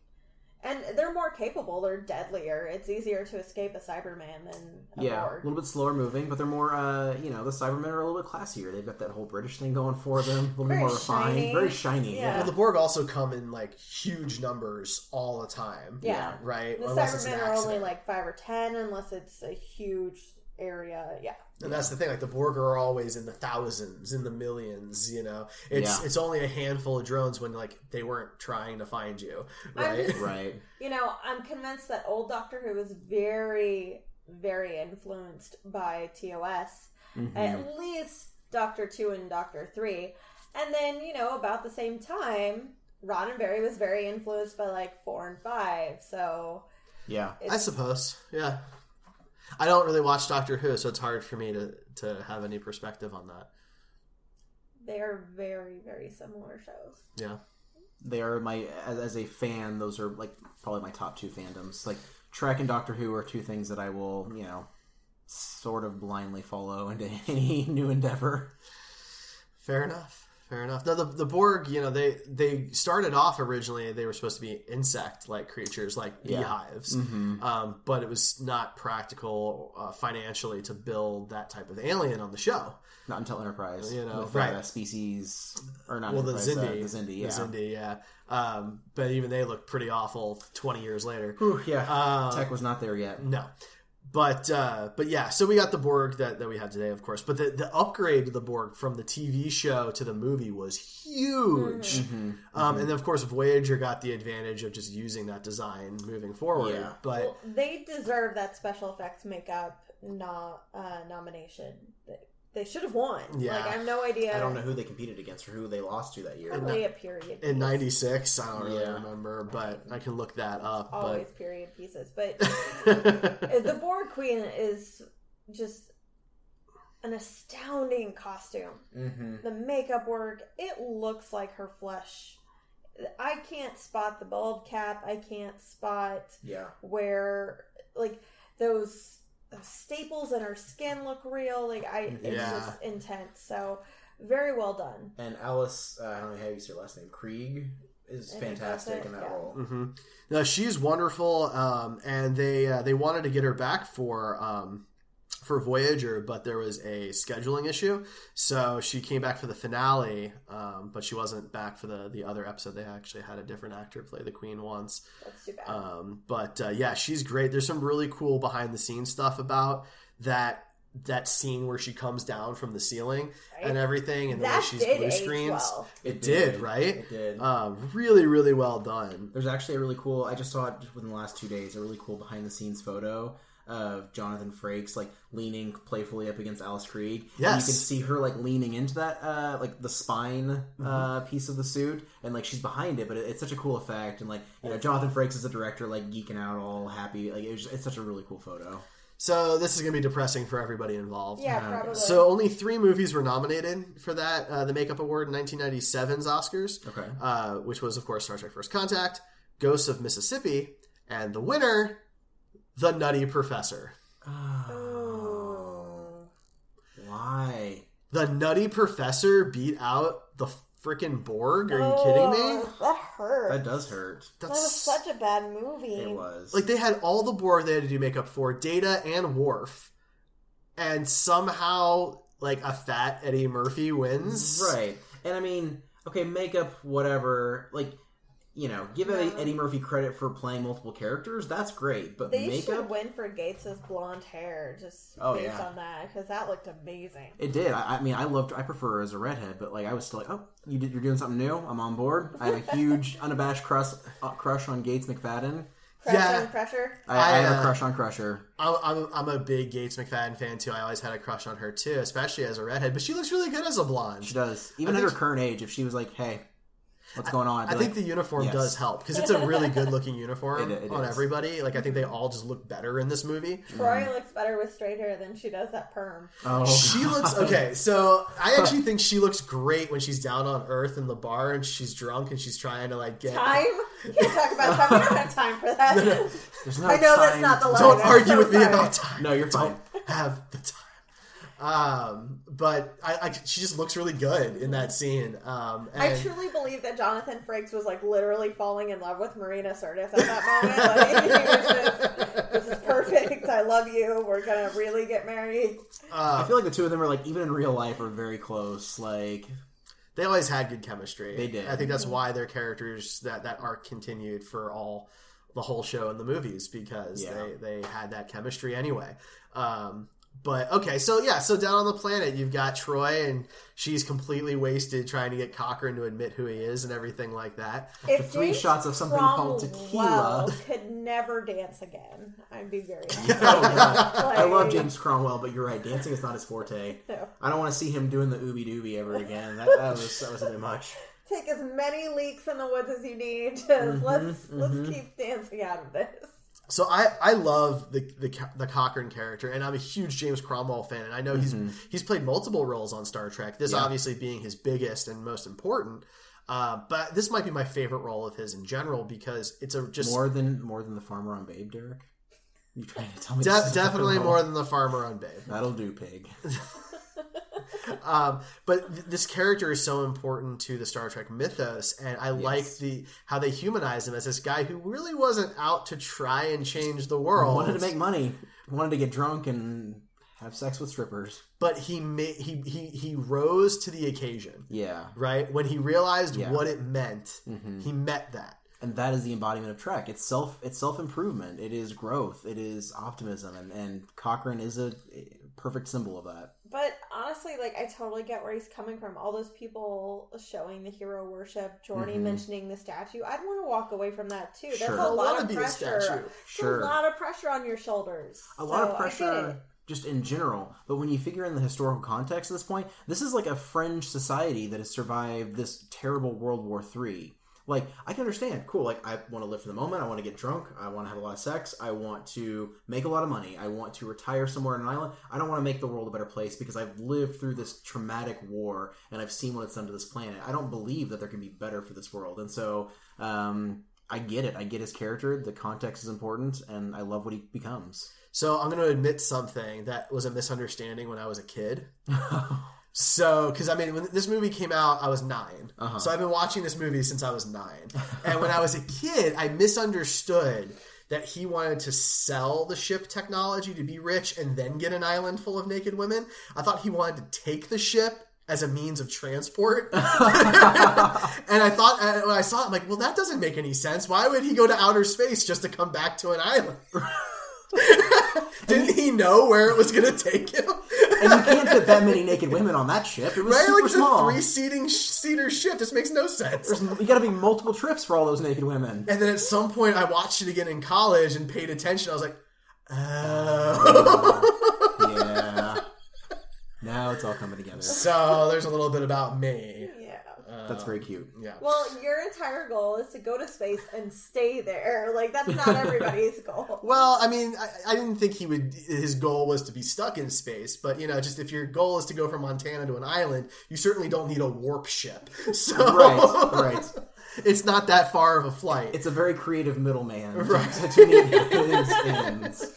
and they're more capable. They're deadlier. It's easier to escape a Cyberman than a Yeah, a little bit slower moving, but they're more, uh, you know, the Cybermen are a little bit classier. They've got that whole British thing going for them, a little bit more refined, shiny. very shiny. Yeah. Yeah, Well, the Borg also come in like huge numbers all the time. Yeah. right. The Unless it's an Cybermen are only like five or ten, unless it's a huge area. Yeah. And that's the thing, like the Borg are always in the thousands, in the millions, you know. It's Yeah. it's only a handful of drones when like they weren't trying to find you. Right? just- right. You know, I'm convinced that old Doctor Who was very, very influenced by TOS. Mm-hmm. At least Doctor Two and Doctor Three, and then you know about the same time, Roddenberry was very influenced by like four and five. So Yeah, I suppose. Yeah. I don't really watch Doctor Who, so it's hard for me to, to have any perspective on that. they are very, very similar shows. Yeah. they are my as, as a fan. Those are like probably my top two fandoms. Like Trek and Doctor Who are two things that I will, you know, sort of blindly follow into any new endeavor. Fair enough. Fair enough. Now the the Borg, you know, they they started off originally they were supposed to be insect like creatures, like Yeah. beehives, Mhm. um, but it was not practical uh, financially to build that type of alien on the show. Not until Enterprise, You know, with, right. uh, species or not well, the uh, Xindi, the Xindi, yeah. the Xindi, yeah. Um, but even they look pretty awful twenty years later. Whew, yeah, Uh, tech was not there yet. No. But uh, but yeah, so we got the Borg that, that we have today, of course. But the, the upgrade to the Borg from the TV show to the movie was huge. Mhm, Um, mhm. and then of course Voyager got the advantage of just using that design moving forward. Yeah. But Well, they deserve that special effects makeup no, uh, nomination. They, they should have won. Yeah. Like I have no idea. I don't know who they competed against or who they lost to that year. Probably a period. in '96, I don't really Yeah. remember, but I can look that up. always period pieces. But But the Borg Queen is just an astounding costume. Mm-hmm. The makeup work, it looks like her flesh. I can't spot the bald cap. I can't spot Yeah. where like those, those staples in her skin look real. Like I, it's Yeah. just intense. So very well done. And Alice, uh, I don't know how you say her last name, Krige, is I fantastic in that yeah. role. hmm No, she's wonderful, um, and they uh, they wanted to get her back for um, for Voyager, but there was a scheduling issue, so she came back for the finale, um, but she wasn't back for the the other episode. They actually had a different actor play the Queen once. That's too bad. Um, but uh, yeah, she's great. There's some really cool behind the scenes stuff about that that scene where she comes down from the ceiling Right. and everything, and the way she's blue screens. well. It, It did, did. right? It did. Um, really, really well done. There's actually a really cool. I just saw it within the last two days. A really cool behind the scenes photo of Jonathan Frakes like leaning playfully up against Alice Krige. And Yes. you can see her like leaning into that uh like the spine Mm-hmm. uh piece of the suit, and like she's behind it. But it, it's such a cool effect, and like you know Jonathan Frakes is the director, like geeking out, all happy. Like it was, it's such a really cool photo. So this is going to be depressing for everybody involved. Yeah, probably. So only three movies were nominated for that, uh, the Makeup Award in 1997's Oscars. Okay. Uh, which was, of course, Star Trek: First Contact, Ghosts of Mississippi, and the winner, The Nutty Professor. Oh. Why? The Nutty Professor beat out the freaking Borg. Are you kidding me? Oh, That hurt. That does hurt. That was such a bad movie. It was. Like they had all the Borg they had to do makeup for, Data and Worf, and somehow like a fat Eddie Murphy wins. Right. And I mean, okay, makeup, whatever. Like, you know, give Eddie, Eddie Murphy credit for playing multiple characters. That's great. But They makeup, should win for Gates's blonde hair, just Oh, based yeah. on that, because that looked amazing. it did. I, I mean, I loved. I prefer her as a redhead, but like, I was still like, oh, you did, you're doing something new. I'm on board. I have a huge, unabashed crush, uh, crush on Gates McFadden. Crush Yeah. on Crusher. I, I have uh, a crush on Crusher. I'm, I'm, I'm a big Gates McFadden fan too. I always had a crush on her too, especially as a redhead. But she looks really good as a blonde. She does. Even I at her think- current age, if she was like, hey, what's going on? I'd I think like, the uniform yes. does help because it's a really good looking uniform It- it on is. everybody. Like I think they all just look better in this movie. Troi mm-hmm. looks better with straight hair than she does that perm. Oh, She God. looks okay. So I actually think she looks great when she's down on Earth in the bar and she's drunk and she's trying to like get. Time? You can't talk about time. We don't have time for that. There's no I know that's not the line. Don't I'm argue so with me about time. No, you're fine. Don't have the time. Um, but I, I, she just looks really good in that scene. Um, and I truly believe that Jonathan Frakes was like literally falling in love with Marina Sirtis at that moment. Like, he was just, this is perfect. I love you. We're gonna really get married. uh, I feel like the two of them are like, even in real life, are very close. Like, they always had good chemistry. They did. I think that's why their characters that that arc continued for all the whole show and the movies because Yeah. they they had that chemistry anyway. Um, but okay, so yeah, so down on the planet you've got Troi and she's completely wasted trying to get Cochrane to admit who he is and everything like that. After three shots of something called tequila. Could never dance again. I'd be very Oh. I love James Cromwell, but you're right. Dancing is not his forte. No. I don't want to see him doing the ooby dooby ever again. That, that was that was a bit much. Take as many leaks in the woods as you need. Just Mhm, let's let's mhm. keep dancing out of this. So I, I love the, the the Cochrane character, and I'm a huge James Cromwell fan, and I know he's he's played multiple roles on Star Trek. This Yeah. obviously being his biggest and most important. Uh, but this might be my favorite role of his in general because it's a just more than more than the farmer on Babe, Derek. You trying to tell me? de- definitely more than the farmer on Babe. That'll do, pig. um, but th- this character is so important to the Star Trek mythos, and I like the how they humanize him as this guy who really wasn't out to try and change the world. Wanted to make money. Wanted to get drunk and have sex with strippers. but he made he he he rose to the occasion. Yeah. Right when he realized Yeah. what it meant, Mhm. he met that. and that is the embodiment of Trek. It's self it's self improvement. It is growth. It is optimism, and and Cochrane is a perfect symbol of that. But honestly, like I totally get where he's coming from. All those people showing the hero worship, Geordi Mhm. mentioning the statue. I'd want to walk away from that too. That's a lot of pressure. statue. Sure. a lot of pressure on your shoulders. A lot So, of pressure just in general. But when you figure in the historical context at this point, this is like a fringe society that has survived this terrible World War Three. Like I can understand, cool. Like I want to live for the moment. I want to get drunk. I want to have a lot of sex. I want to make a lot of money. I want to retire somewhere on an island. I don't want to make the world a better place because I've lived through this traumatic war and I've seen what it's done to this planet. I don't believe that there can be better for this world. And so um, I get it. I get his character. The context is important, and I love what he becomes. So I'm going to admit something that was a misunderstanding when I was a kid. So, because I mean, when this movie came out, I was 9 Uh-huh. So I've been watching this movie since I was nine. and when I was a kid, I misunderstood that he wanted to sell the ship technology to be rich and then get an island full of naked women. I thought he wanted to take the ship as a means of transport. and I thought, when I saw it, I'm like, well, that doesn't make any sense. Why would he go to outer space just to come back to an island? Didn't he know where it was going to take him? and you can't fit that many naked women on that ship. It was Right, super like a small. three seating seater ship. This makes no sense. There's, you got to be multiple trips for all those naked women. And then at some point, I watched it again in college and paid attention. I was like, oh. yeah. Now it's all coming together. so there's a little bit about me. Yeah. That's very cute. Um, yeah. Well, your entire goal is to go to space and stay there. Like that's not everybody's goal. Well, I mean, I, I didn't think he would. His goal was to be stuck in space, but you know, just if your goal is to go from Montana to an island, you certainly don't need a warp ship. So, Right, right. It's not that far of a flight. It's a very creative middleman Right. to, to meet his ends.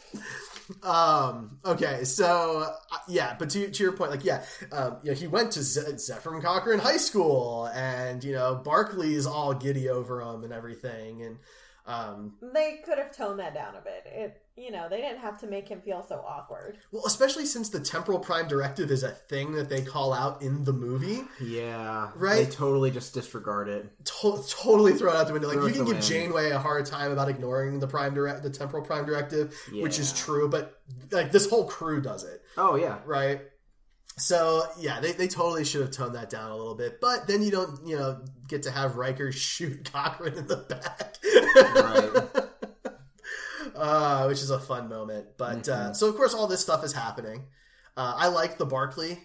Um. Okay. So uh, yeah, but to, to your point, like yeah, um, you know, he went to Z- Zefram Cochrane High School, and you know, Barclay's all giddy over him and everything, and um, They could have toned that down a bit. It, you know, they didn't have to make him feel so awkward. well, especially since the temporal prime directive is a thing that they call out in the movie, Yeah. Right? They totally just disregard it. to- totally throw it out the window. Like Throw you can give the wind. Janeway a hard time about ignoring the prime direct, the temporal prime directive, which is true, but like this whole crew does it. Oh, yeah. right? So yeah, they, they totally should have toned that down a little bit. But then you don't, you know, get to have Riker shoot Cochrane in the back, Right. uh, which is a fun moment. But Mm-hmm. uh, so of course all this stuff is happening. Uh, I like the Barclay.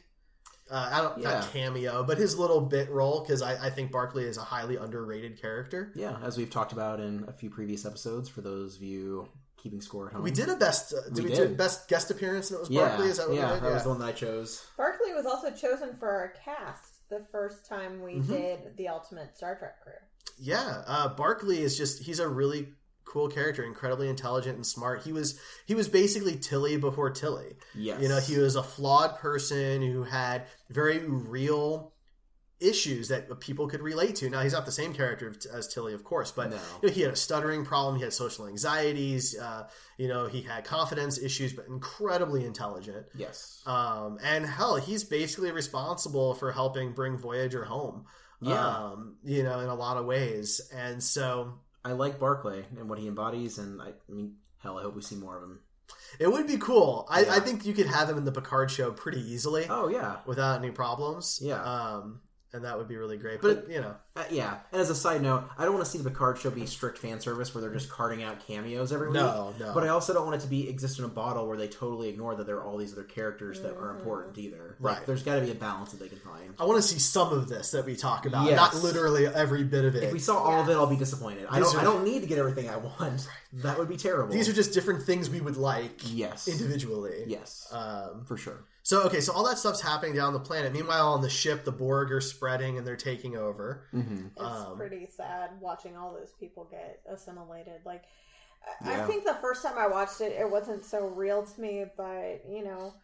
Uh, I don't Yeah. not cameo, but his little bit role because I, I think Barclay is a highly underrated character. Yeah, as we've talked about in a few previous episodes, for those of you keeping score at home. We did a best. Uh, did We we, do did. best guest appearance and it was Yeah, Barclay? Is that what yeah, we did? that was the one that I chose. Barclay was also chosen for our cast the first time we Mm-hmm. did the Ultimate Star Trek crew. Yeah, uh, Barclay is just he's a really cool character, incredibly intelligent and smart. He was he was basically Tilly before Tilly. Yes. You know, he was a flawed person who had very real issues that people could relate to. Now he's not the same character as Tilly, of course, but No. you know, he had a stuttering problem, he had social anxieties, uh, you know, he had confidence issues, but incredibly intelligent. Yes. Um, and hell, he's basically responsible for helping bring Voyager home. Yeah. Um, you know, in a lot of ways. And so I like Barclay and what he embodies, and I, I mean, hell, I hope we see more of him. it would be cool. I, Yeah. I think you could have him in the Picard show pretty easily Oh yeah, without any problems. Yeah. Um, and that would be really great. But, you know, Uh, yeah. And as a side note, I don't want to see the Picard show be strict fan service where they're just carting out cameos every week. No, no. But I also don't want it to be exist in a bottle where they totally ignore that there are all these other characters that are important either. Like, Right. there's got to be a balance that they can find. I want to see some of this that we talk about, Yes. not literally every bit of it. If we saw all of it, I'll be disappointed. I don't. are- I don't need to get everything I want. That would be terrible. These are just different things we would like yes, individually. yes, Um, for sure. So okay, so all that stuff's happening down the planet. Meanwhile, on the ship, the Borg are spreading and they're taking over. Mm-hmm. It's Um, pretty sad watching all those people get assimilated. Like, I- I think the first time I watched it, it wasn't so real to me, but you know,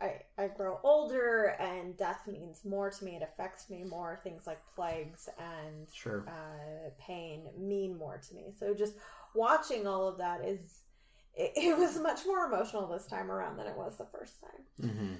I, I grow older and death means more to me. It affects me more. Things like plagues and Sure. uh, pain mean more to me. So just watching all of that is it, it was much more emotional this time around than it was the first time. Mm-hmm.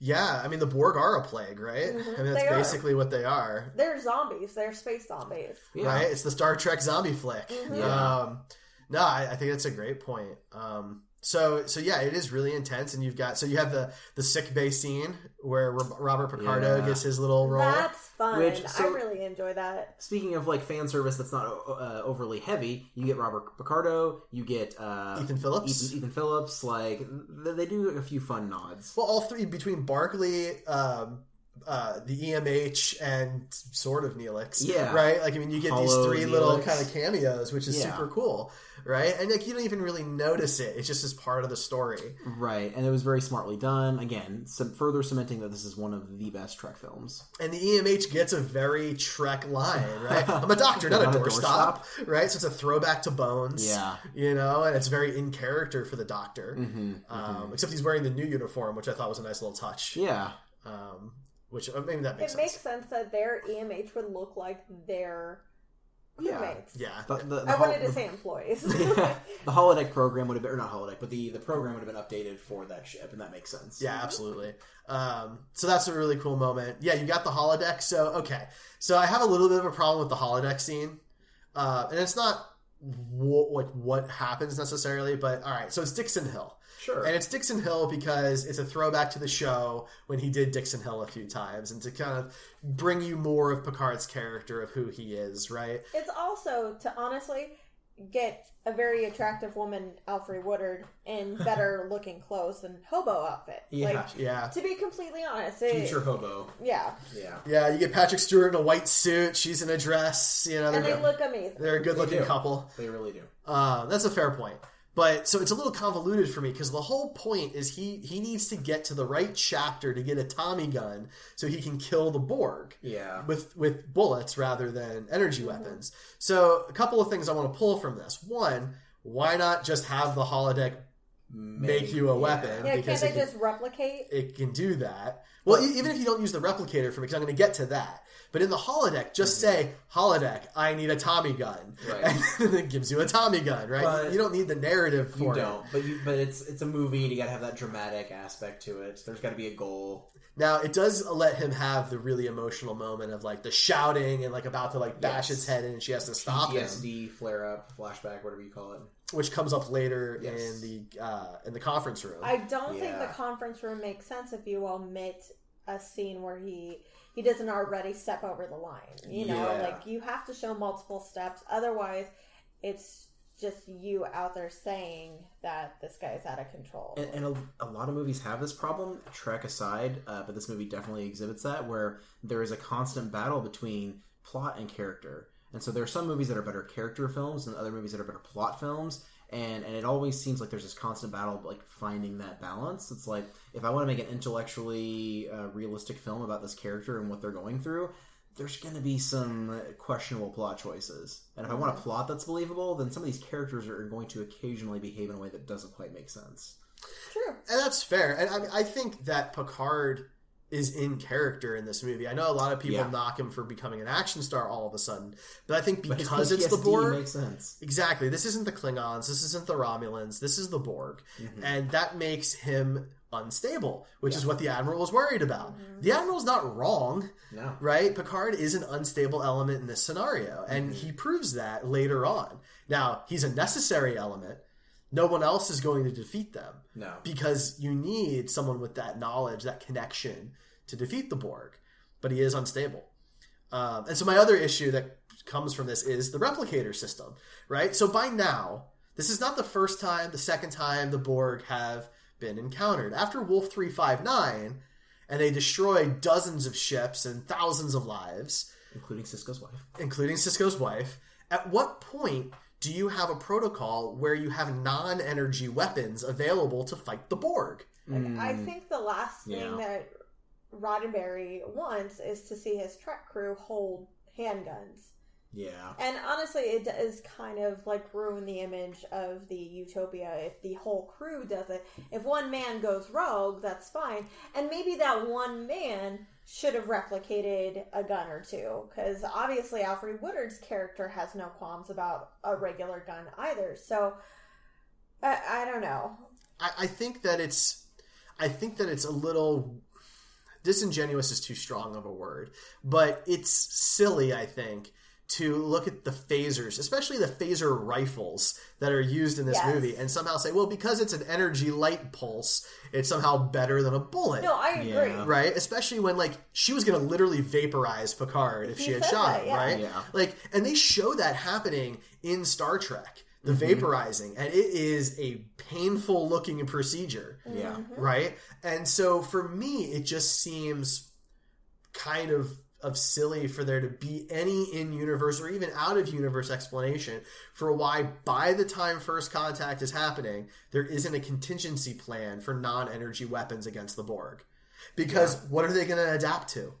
Yeah, I mean the Borg are a plague, right? Mhm. I mean They that's are. basically what they are. They're zombies. They're space zombies. right? It's the Star Trek zombie flick. Mhm. Um, no, I, I think that's a great point. Um, so, so yeah, it is really intense, and you've got so you have the the sick bay scene where Robert Picardo Yeah. gets his little role. That's fun. Which- I really enjoy that. Speaking of like fan service that's not uh, overly heavy, you get Robert Picardo, you get uh, Ethan Phillips. Ethan, Ethan Phillips. Like they do a few fun nods. Well, all three between Barclay, um, uh, the EMH, and sort of Neelix. Yeah. right. Like I mean, you get these Hollow three little kind of cameos, which is Yeah. super cool, right? And like you don't even really notice it; it's just as part of the story. Right, and it was very smartly done. Again, some further cementing that this is one of the best Trek films. And the EMH gets a very Trek line, right? I'm a doctor, not, Not a doorstop, right? So it's a throwback to Bones, Yeah. you know, and it's very in character for the Doctor. Mm-hmm. Um, except he's wearing the new uniform, which I thought was a nice little touch. Yeah, Um, which uh, maybe that makes sense. It sense. makes sense that their EMH would look like their Yeah. crewmates. yeah, the, the, the I hol- wanted to the- say employees. the holodeck program would have been, or not holodeck, but the the program would have been updated for that ship, and that makes sense. Yeah, absolutely. Um, so that's a really cool moment. Yeah, you got the holodeck. So okay, so I have a little bit of a problem with the holodeck scene, uh, and it's not wh- like what happens necessarily, but all right. So it's Dixon Hill. Sure. And it's Dixon Hill because it's a throwback to the show when he did Dixon Hill a few times and to kind of bring you more of Picard's character of who he is, right? it's also to honestly get a very attractive woman, Alfre Woodard, in better looking clothes than hobo outfit. Yeah. Like, Yeah. to be completely honest, it, Future hobo. yeah, Yeah. Yeah, you get Patrick Stewart in a white suit, she's in a dress, you know, they're, and they look amazing. they're a good looking couple. They really do. Uh, that's a fair point. But so it's a little convoluted for me because the whole point is he he needs to get to the right chapter to get a Tommy gun so he can kill the Borg. Yeah. with with bullets rather than energy mm-hmm. weapons. So a couple of things I want to pull from this. One, why not just have the holodeck make you a weapon? yeah, can't because they it can, just replicate? it can do that. Well, e- even if you don't use the replicator for me, because I'm going to get to that. But in the holodeck, just mm-hmm. say holodeck. I need a Tommy gun, Right. and then it gives you a Tommy gun, right? But you don't need the narrative You for it. don't, but you, but it's it's a movie. and You got to have that dramatic aspect to it. There's got to be a goal. Now it does let him have the really emotional moment of like the shouting and like about to like bash Yes. its head in, and she has to stop him. PTSD, flare up, flashback, whatever you call it. Which comes up later Yes. in the uh, in the conference room. I don't think the conference room makes sense if you omit a scene where he he doesn't already step over the line. You know, Yeah. like you have to show multiple steps. Otherwise, it's just you out there saying that this guy's out of control. And, and a, a lot of movies have this problem, Trek aside, uh, but this movie definitely exhibits that, where there is a constant battle between plot and character. And so there are some movies that are better character films and other movies that are better plot films. And, and it always seems like there's this constant battle, like finding that balance. It's like if I want to make an intellectually uh, realistic film about this character and what they're going through, there's going to be some questionable plot choices. And if I want a plot that's believable, then some of these characters are going to occasionally behave in a way that doesn't quite make sense. True. and that's fair. And I, I think that Picard is in character in this movie. I know a lot of people Yeah. knock him for becoming an action star all of a sudden, but I think because it's the Borg, makes sense. exactly. This isn't the Klingons. This isn't the Romulans. This is the Borg, and that makes him unstable, which is what the Admiral was worried about. Mm-hmm. The Admiral's not wrong. No. right? Picard is an unstable element in this scenario, and he proves that later on. Now, he's a necessary element. No one else is going to defeat them. No. Because you need someone with that knowledge, that connection to defeat the Borg. But he is unstable. Um, and so, my other issue that comes from this is the replicator system, right? So, by now, this is not the first time, the second time the Borg have been encountered. After Wolf 359, and they destroy dozens of ships and thousands of lives, including Sisko's wife. including Sisko's wife. At what point do you have a protocol where you have non energy weapons available to fight the Borg? Like, mm. I think the last thing Yeah. that Roddenberry wants is to see his Trek crew hold handguns. Yeah. And honestly, it does kind of like ruin the image of the utopia if the whole crew does it. If one man goes rogue, that's fine. And maybe that one man should have replicated a gun or two. Because obviously, Alfre Woodard's character has no qualms about a regular gun either. So, I, I don't know. I, I think that it's I think that it's a little disingenuous is too strong of a word, but it's silly, I think, to look at the phasers, especially the phaser rifles that are used in this Yes. movie, and somehow say, well, because it's an energy light pulse, it's somehow better than a bullet. No, I agree. Yeah. Right, especially when like she was gonna literally vaporize Picard if He she had shot that, him, yeah. right? Yeah. Like, and they show that happening in Star Trek, the Mm-hmm. vaporizing, and it is a painful looking procedure Yeah. right? And so for me, it just seems kind of of silly for there to be any in universe or even out of universe explanation for why by the time first contact is happening there isn't a contingency plan for non-energy weapons against the borg. Because what are they going to adapt to?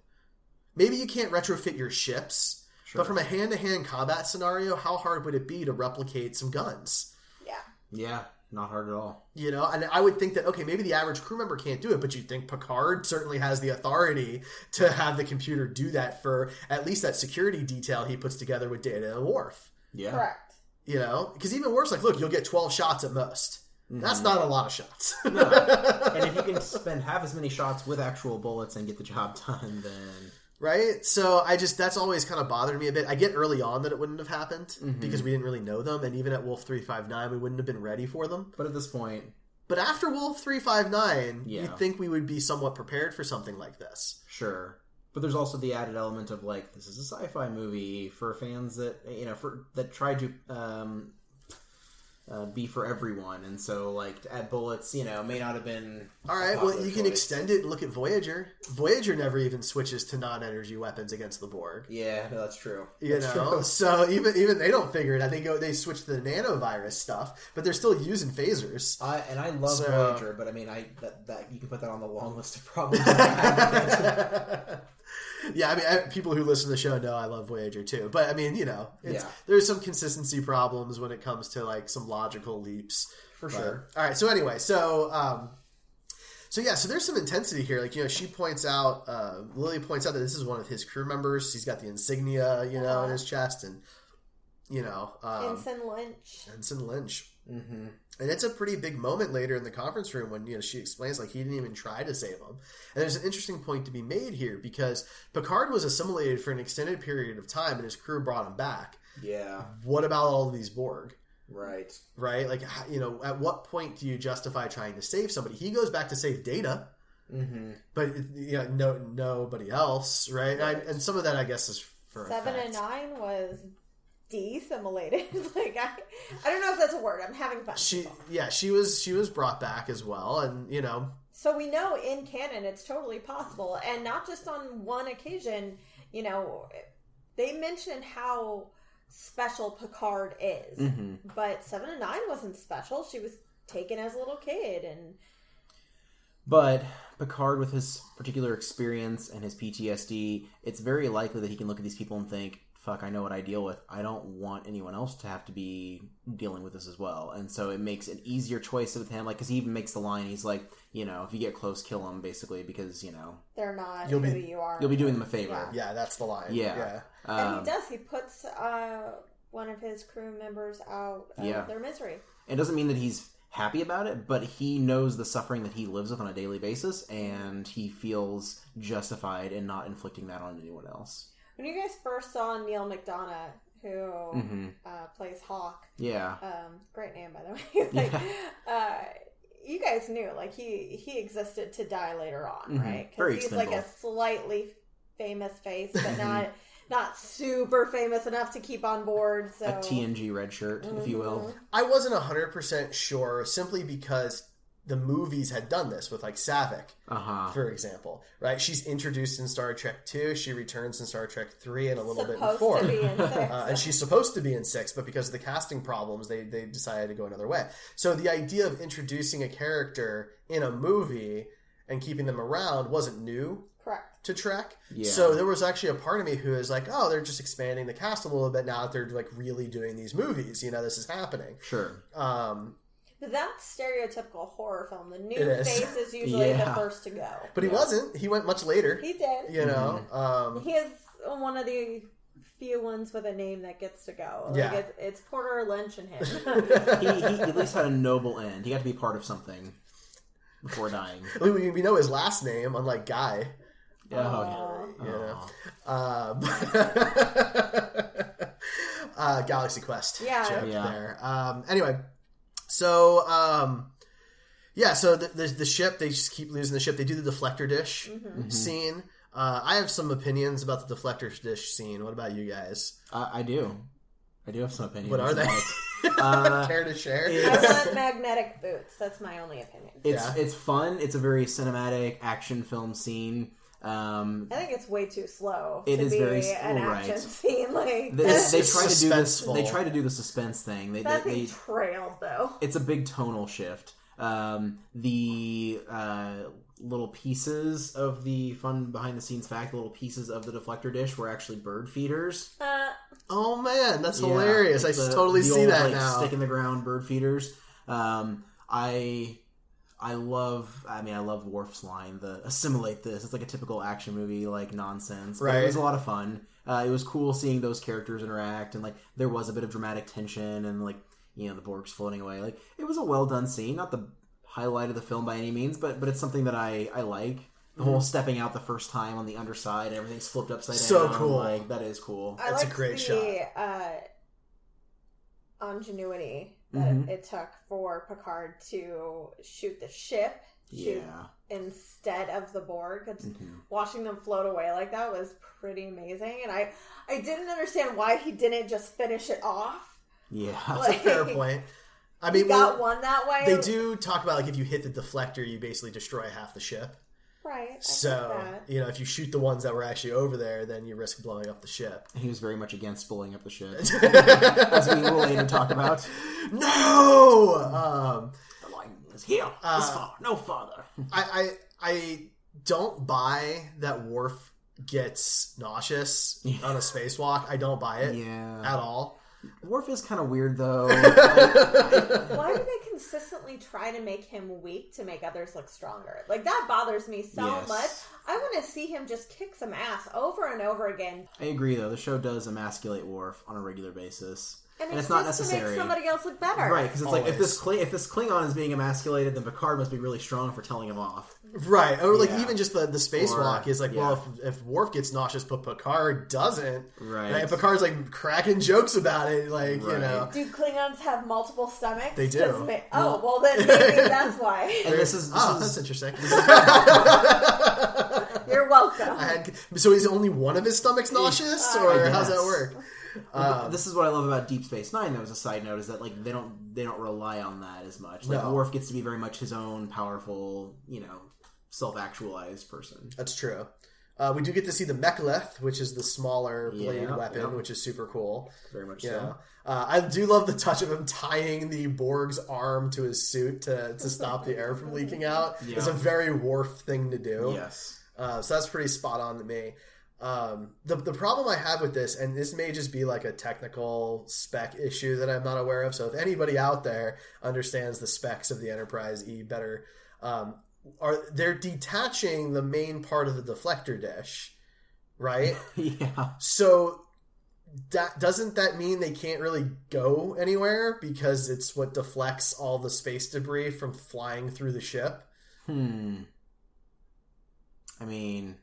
Maybe you can't retrofit your ships but from a hand-to-hand combat scenario how hard would it be to replicate some guns? Yeah. Yeah. Not hard at all. you know, and I would think that okay, maybe the average crew member can't do it, but you'd think Picard certainly has the authority to have the computer do that for at least that security detail he puts together with Data and Worf. Yeah. Correct. You know, because even Worf's like, look, you'll get twelve shots at most. That's mm-hmm. not a lot of shots. and if you can spend half as many shots with actual bullets and get the job done, then right? So I just that's always kind of bothered me a bit. I get early on that it wouldn't have happened Mm-hmm. because we didn't really know them, and even at Wolf three five nine, we wouldn't have been ready for them. but at this point, But after Wolf three five nine, Yeah. you'd think we would be somewhat prepared for something like this. sure. But there's also the added element of like this is a sci-fi movie for fans that you know for that tried to um, uh, be for everyone, and so like to add bullets, you know, may not have been. All right, well, you can choice. extend it and look at Voyager. Voyager never even switches to non-energy weapons against the Borg. Yeah, no, that's true. You That's know, true. so even even they don't figure it out. They go, they switch to the nanovirus stuff, but they're still using phasers. I and I love So- Voyager, but I mean, I that, that you can put that on the long list of problems. I have. Yeah, I mean, I, people who listen to the show know I love Voyager too. But I mean, you know, it's, Yeah. there's some consistency problems when it comes to like some logical leaps. For But- sure. All right. So anyway, so um, so yeah, so there's some intensity here. Like you know, she points out, uh, Lily points out that this is one of his crew members. He's got the insignia, you know, in his chest, and you know, um, Ensign Lynch. Ensign Lynch. Mm-hmm. And it's a pretty big moment later in the conference room when you know she explains like he didn't even try to save him. And there's an interesting point to be made here because Picard was assimilated for an extended period of time, and his crew brought him back. yeah, What about all of these Borg? right. Right? Like you know, at what point do you justify trying to save somebody? He goes back to save Data, Mm-hmm. but you know, no nobody else, right? And, I, and some of that, I guess, is for Seven effect. and nine was de-assimilated. like I, I don't know if that's a word. I'm having fun. She, yeah, she was she was brought back as well, and you know, So we know in canon it's totally possible, and not just on one occasion. You know, they mentioned how special Picard is, Mm-hmm. but Seven and Nine wasn't special. She was taken as a little kid, and But Picard, with his particular experience and his PTSD, it's very likely that he can look at these people and think, "Fuck, I know what I deal with. I don't want anyone else to have to be dealing with this as well." And so it makes an easier choice with him. Like, because he even makes the line, he's like, "You know, if you get close, kill him," basically, because you know they're not You'll who be- you are. you'll be doing them a favor. yeah, that's the line. Yeah. yeah. and Um, he does. He puts uh, one of his crew members out of Yeah. their misery. It doesn't mean that he's happy about it, but he knows the suffering that he lives with on a daily basis, and he feels justified in not inflicting that on anyone else. When you guys first saw Neal McDonough, who Mm-hmm. uh, plays Hawk, Yeah. um, great name by the way. like, uh, you guys knew like he he existed to die later on, Mhm. right? Because he's like a slightly famous face, but not not super famous enough to keep on board. So A TNG red shirt, if you will. I wasn't hundred percent sure simply because the movies had done this with like Saavik, Uh huh. for example, right? She's introduced in Star Trek two, she returns in Star Trek three, and a little bit in four. to be in six. Uh, and she's supposed to be in six, but because of the casting problems, they, they decided to go another way. So the idea of introducing a character in a movie and keeping them around wasn't new Correct. to Trek. Yeah. So there was actually a part of me who is like, oh, they're just expanding the cast a little bit now that they're like really doing these movies. You know, this is happening. Sure. Um, But that's stereotypical horror film. The new It is. face is usually the first to go. but he wasn't. He went much later. He did. You know. Mm-hmm. Um, He is one of the few ones with a name that gets to go. Like Yeah. it's, it's Porter Lynch and him. he, he at least had a noble end. He got to be part of something before dying. we, we we know his last name, unlike Guy. Oh, You know. Aw. Um, uh, Galaxy Quest. Yeah. joke Yeah. There. Um, anyway, so um, yeah, so the, the the ship they just keep losing the ship. They do the deflector dish Mm-hmm. scene. Uh, I have some opinions about the deflector dish scene. What about you guys? I, I do. I do have some opinions. What are they? about it. Uh, Care to share? I want magnetic boots. That's my only opinion. It's Yeah. it's fun. It's a very cinematic action film scene. Um, I think it's way too slow It to is be very an well, action scene. Like they, they try to do this. They try to do the suspense thing. They, that they, thing they trailed though. it's a big tonal shift. Um, the uh, little pieces of the fun behind the scenes fact, the little pieces of the deflector dish were actually bird feeders. Uh, Oh man, that's Yeah, hilarious! I the- totally the see old, that like, now. Stick in the ground bird feeders. Um, I I love. I mean, I love Worf's line. The assimilate this. It's like a typical action movie, like nonsense. But Right. It was a lot of fun. Uh, it was cool seeing those characters interact, and like there was a bit of dramatic tension, and like you know the Borg's floating away. Like it was a well done scene. Not the highlight of the film by any means, but but it's something that I I like. The whole stepping out the first time on the underside, everything's flipped upside Mm-hmm. So cool. Like that is cool. I That's a great the, shot. Uh, ingenuity that Mhm. it took for Picard to shoot the ship. shoot Yeah. Instead of the Borg, Mhm. watching them float away like that was pretty amazing, and I I didn't understand why he didn't just finish it off. Yeah. That's a fair point. I mean, got well, one that way. they do talk about like if you hit the deflector, you basically destroy half the ship. Right. I So that. you know, if you shoot the ones that were actually over there, then you risk blowing up the ship. He was very much against blowing up the ship, as we will later talk about. No, um, The line is here, Uh, this far, no farther. I, I I don't buy that Worf gets nauseous on a spacewalk. I don't buy it Yeah, at all. Worf is kind of weird though. Why do they consistently try to make him weak to make others look stronger? Like that bothers me so Yes. much. I want to see him just kick some ass over and over again, I agree though. The show does emasculate Worf on a regular basis, and, and it's, it's not just to necessary. make somebody else look better. Right, because it's like if this Kling- if this Klingon is being emasculated, then Picard must be really strong for telling him off. Right, or like Yeah. even just the the spacewalk Or- is like, yeah. well, if, if Worf gets nauseous, but Picard doesn't, Right. And Picard's like cracking jokes about it, like you know. Do Klingons have multiple stomachs? They do. 'Cause ma- oh, well then maybe that's why. And this is this Oh, is that's interesting. You're welcome. I had, so is only one of his stomachs nauseous, or I how's that work? Um, this is what I love about Deep Space Nine. Though, as a side note, is that like they don't they don't rely on that as much. Like No. Worf gets to be very much his own powerful, you know, self actualized person. That's true. Uh, we do get to see the mek'leth, which is the smaller blade Yeah, weapon, yeah. which is super cool. Very much Yeah, so. uh, I do love the touch of him tying the Borg's arm to his suit to, to stop the air from leaking out. It's a very Worf thing to do. Yes. Uh, so that's pretty spot on to me. Um, the the problem I have with this, and this may just be like a technical spec issue that I'm not aware of. So if anybody out there understands the specs of the Enterprise E better, um, are they're detaching the main part of the deflector dish, right? yeah. so that doesn't that mean they can't really go anywhere because it's what deflects all the space debris from flying through the ship? Hmm. I mean,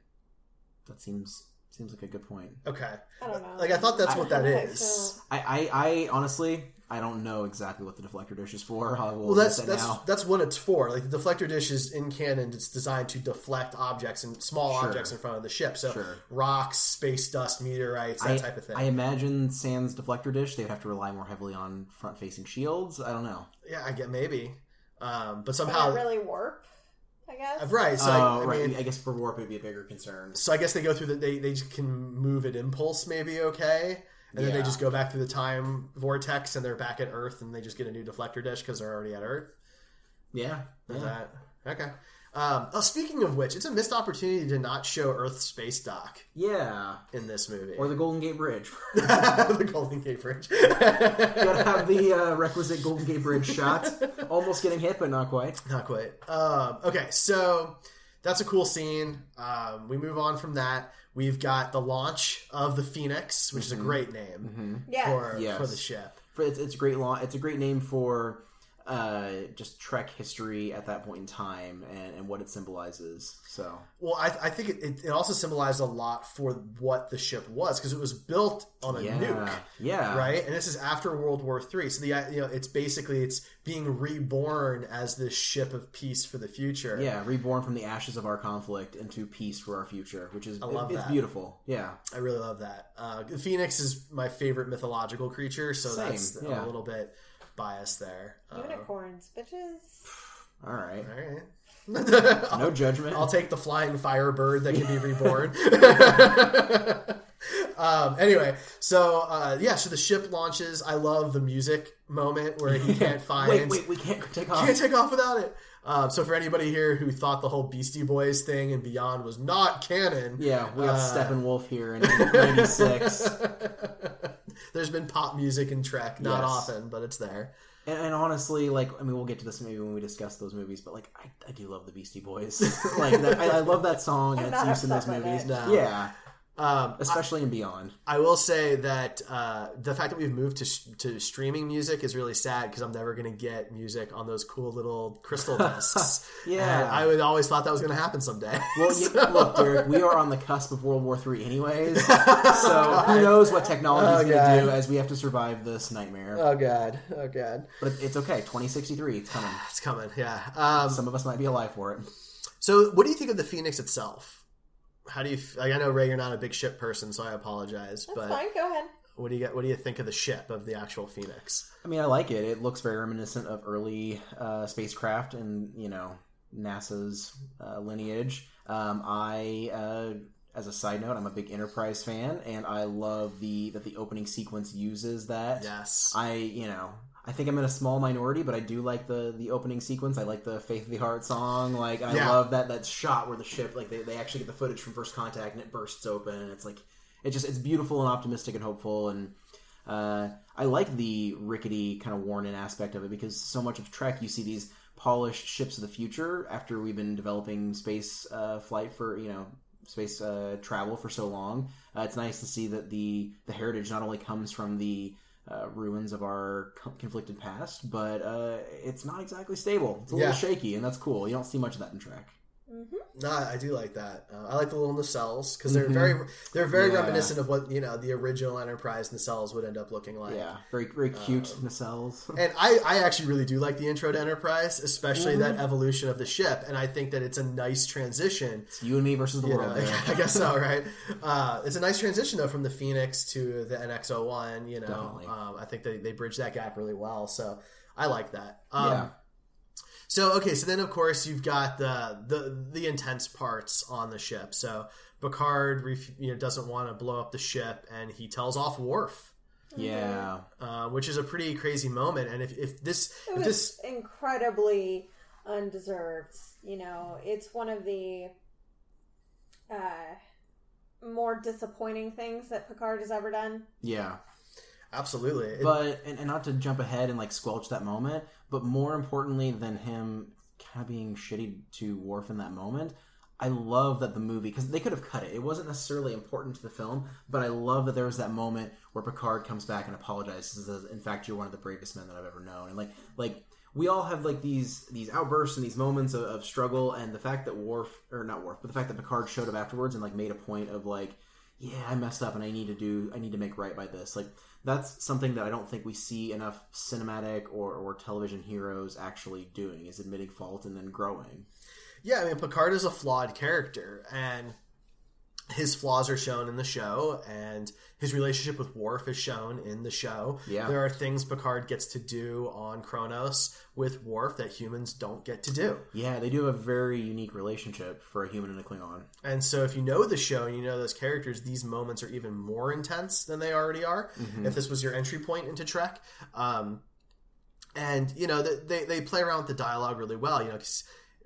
that seems seems like a good point. Okay. I don't know. Like I thought that's what that I- is. I, I, I honestly, I don't know exactly what the deflector dish is for. I will Well, that's that that's now. that's what it's for. Like the deflector dish is in canon. It's designed to deflect objects and small Sure. objects in front of the ship. So Sure. rocks, space dust, meteorites, that I, type of thing. I imagine Sans deflector dish, they would have to rely more heavily on front facing shields. I don't know. yeah, I get maybe, um, but Would somehow it really warp? I guess. Uh, right. So oh, I, I right. mean, I guess for warp it'd be a bigger concern. so I guess they go through the they they just can move at impulse, maybe okay, and then they just go back through the time vortex and they're back at Earth and they just get a new deflector dish because they're already at Earth. Yeah. Yeah. that okay? Um, oh, speaking of which, it's a missed opportunity to not show Earth space dock Yeah. in this movie, Or the Golden Gate Bridge. the Golden Gate Bridge. Gotta have the uh, requisite Golden Gate Bridge shot. Almost getting hit, but not quite. Not quite. Um, okay, so that's a cool scene. Um, we move on from that. We've got the launch of the Phoenix, which is a great name Yes. for Yes. for the ship. For, it's, it's a great law. It's a great name for uh, just Trek history at that point in time and, and what it symbolizes. So Well, I, I think it, it, it also symbolized a lot for what the ship was because it was built on a yeah, nuke, yeah, right? And this is after World War Three, so the you know it's basically it's being reborn as this ship of peace for the future. Yeah, reborn from the ashes of our conflict into peace for our future, which is I love it's that. beautiful. Yeah, I really love that. Uh, the Phoenix is my favorite mythological creature, so Same, that's yeah. a little bit biased there. Uh, Unicorns, bitches. all right. all right. No judgment. I'll take the flying firebird that can be reborn. um, anyway, so uh, yeah, so the ship launches. I love the music moment where he can't find. wait, wait, we can't take off. Can't take off without it. Um, so for anybody here who thought the whole Beastie Boys thing and beyond was not canon, Yeah, we got uh, Steppenwolf here in '96. there's been pop music in Trek, not Yes. often, but it's there. And, and honestly, like, I mean, we'll get to this maybe when we discuss those movies, but like, I, I do love the Beastie Boys. like, that, I, I love that song and its not use in those movies. it. No. Yeah, Um, especially in Beyond. I will say that uh, the fact that we've moved to to streaming music is really sad because I'm never going to get music on those cool little crystal discs. Yeah. And I would always thought that was going to happen someday. Well, you, look, Derek, we are on the cusp of World War III, anyways. So who knows what technology is Oh, going to do as we have to survive this nightmare. oh god, oh god, but it's okay. 2063, it's coming. it's coming. Yeah. Um, Some of us might be alive for it. so, what do you think of the Phoenix itself? How do you? Like, I know Ray, you're not a big ship person, so I apologize. That's but fine. Go ahead. what do you get? What do you think of the ship of the actual Phoenix? I mean, I like it. It looks very reminiscent of early uh, spacecraft and you know NASA's uh, lineage. Um, I, uh, as a side note, I'm a big Enterprise fan, and I love the that the opening sequence uses that. Yes. I you know. I think I'm in a small minority, but I do like the the opening sequence. I like the Faith of the Heart song. Like, I Yeah. love that that shot where the ship, like, they, they actually get the footage from First Contact and it bursts open, and it's like, it just it's beautiful and optimistic and hopeful. And uh, I like the rickety kind of worn in aspect of it because so much of Trek you see these polished ships of the future after we've been developing space uh, flight for you know space uh, travel for so long. Uh, it's nice to see that the the heritage not only comes from the uh, ruins of our conflicted past, but uh, it's not exactly stable. It's a little shaky, and that's cool. You don't see much of that in Trek. No, I do like that. Uh, I like the little nacelles because they're very they're very Mm-hmm. Yeah. reminiscent of what you know the original Enterprise nacelles would end up looking like. Yeah, very very cute nacelles. And I, I actually really do like the intro to Enterprise, especially Mm-hmm. that evolution of the ship. And I think that it's a nice transition. It's you and me versus the You world. know, there. I guess so, right? Uh, it's a nice transition though from the Phoenix to the NX-01. You know, um, I think they they bridge that gap really well. So I like that. Um, yeah. So okay, so then of course you've got the the the intense parts on the ship. So Picard, ref, you know, doesn't want to blow up the ship, and he tells off Worf, Yeah. uh, which is a pretty crazy moment. And if, if this It if this incredibly undeserved. You know, it's one of the uh, more disappointing things that Picard has ever done. Yeah. Absolutely, But and, and not to jump ahead and like squelch that moment, but more importantly than him kind of being shitty to Worf in that moment, I love that the movie because they could have cut it. It wasn't necessarily important to the film, but I love that there was that moment where Picard comes back and apologizes. Says, "In fact, you're one of the bravest men that I've ever known." And like, like we all have like these these outbursts and these moments of, of struggle, and the fact that Worf or not Worf, but the fact that Picard showed up afterwards and like made a point of like, yeah, I messed up and I need to do I need to make right by this. Like that's something that I don't think we see enough cinematic or, or television heroes actually doing is admitting fault and then growing. yeah, I mean Picard is a flawed character, and his flaws are shown in the show, and his relationship with Worf is shown in the show. Yeah. there are things Picard gets to do on Kronos with Worf that humans don't get to do. Yeah, they do have a very unique relationship for a human and a Klingon. And so, if you know the show and you know those characters, these moments are even more intense than they already are. If this was your entry point into Trek, um, and you know they they play around with the dialogue really well. You know,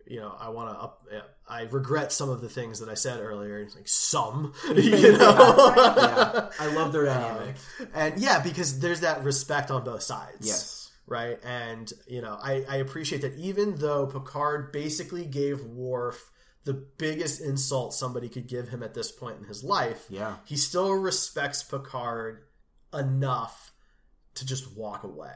you know, I want to up. I regret some of the things that I said earlier. It's like some, you know. yeah, I love their um, dynamic. and yeah, because there's that respect on both sides. Yes. Right. And, you know, I, I appreciate that even though Picard basically gave Worf the biggest insult somebody could give him at this point in his life, Yeah. he still respects Picard enough to just walk away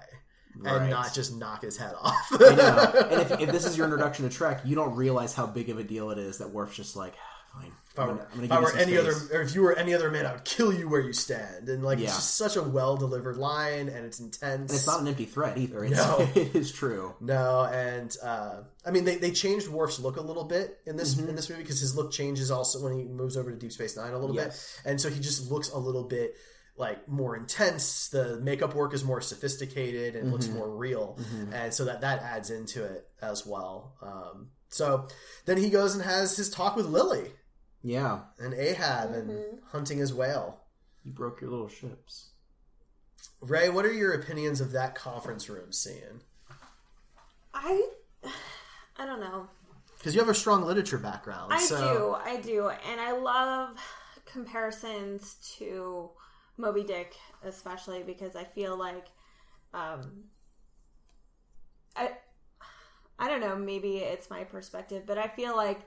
Right. and not just knock his head off. I know. And if, if this is your introduction to Trek, you don't realize how big of a deal it is that Worf's just like, "Ah, fine. If I I'm gonna, I'm gonna if give I you were any space." other, or if you were any other man, I would kill you where you stand. And like, Yeah. it's just such a well delivered line, and it's intense. And it's not an empty threat either. It's, No. it is true. No, and uh, I mean they, they changed Worf's look a little bit in this Mm-hmm. in this movie because his look changes also when he moves over to Deep Space Nine a little Yes. bit, and so he just looks a little bit like more intense. The makeup work is more sophisticated and looks Mm-hmm. more real, and so that that adds into it as well. Um, so then he goes and has his talk with Lily Yeah. and Ahab and hunting his whale. You broke your little ships. Ray, what are your opinions of that conference room scene? I, I don't know. Because you have a strong literature background. I so... do, I do, and I love comparisons to Moby Dick, especially because I feel like, um, I, I don't know, maybe it's my perspective, but I feel like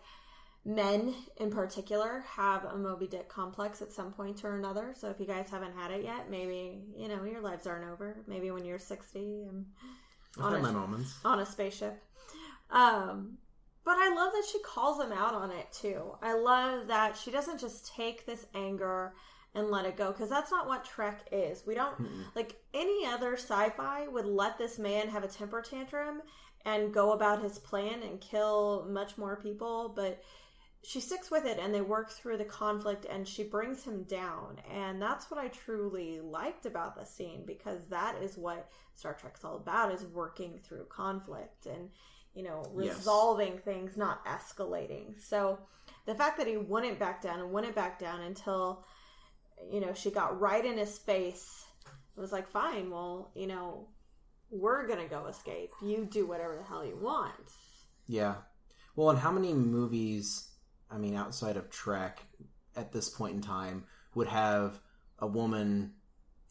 men in particular have a Moby Dick complex at some point or another. So if you guys haven't had it yet, maybe you know your lives aren't over. Maybe when you're sixty and I've had my moments. on a spaceship. Um, but I love that she calls him out on it too. I love that she doesn't just take this anger and let it go because that's not what Trek is. We don't like any other sci-fi would let this man have a temper tantrum and go about his plan and kill much more people, but she sticks with it and they work through the conflict and she brings him down and that's what i truly liked about the scene because that is what star trek's all about is working through conflict and you know Yes. resolving things not escalating so the fact that he wouldn't back down and wouldn't back down until you know she got right in his face it was like fine well you know we're gonna go escape you do whatever the hell you want Yeah. Well, and how many movies, I mean, outside of Trek, at this point in time, would have a woman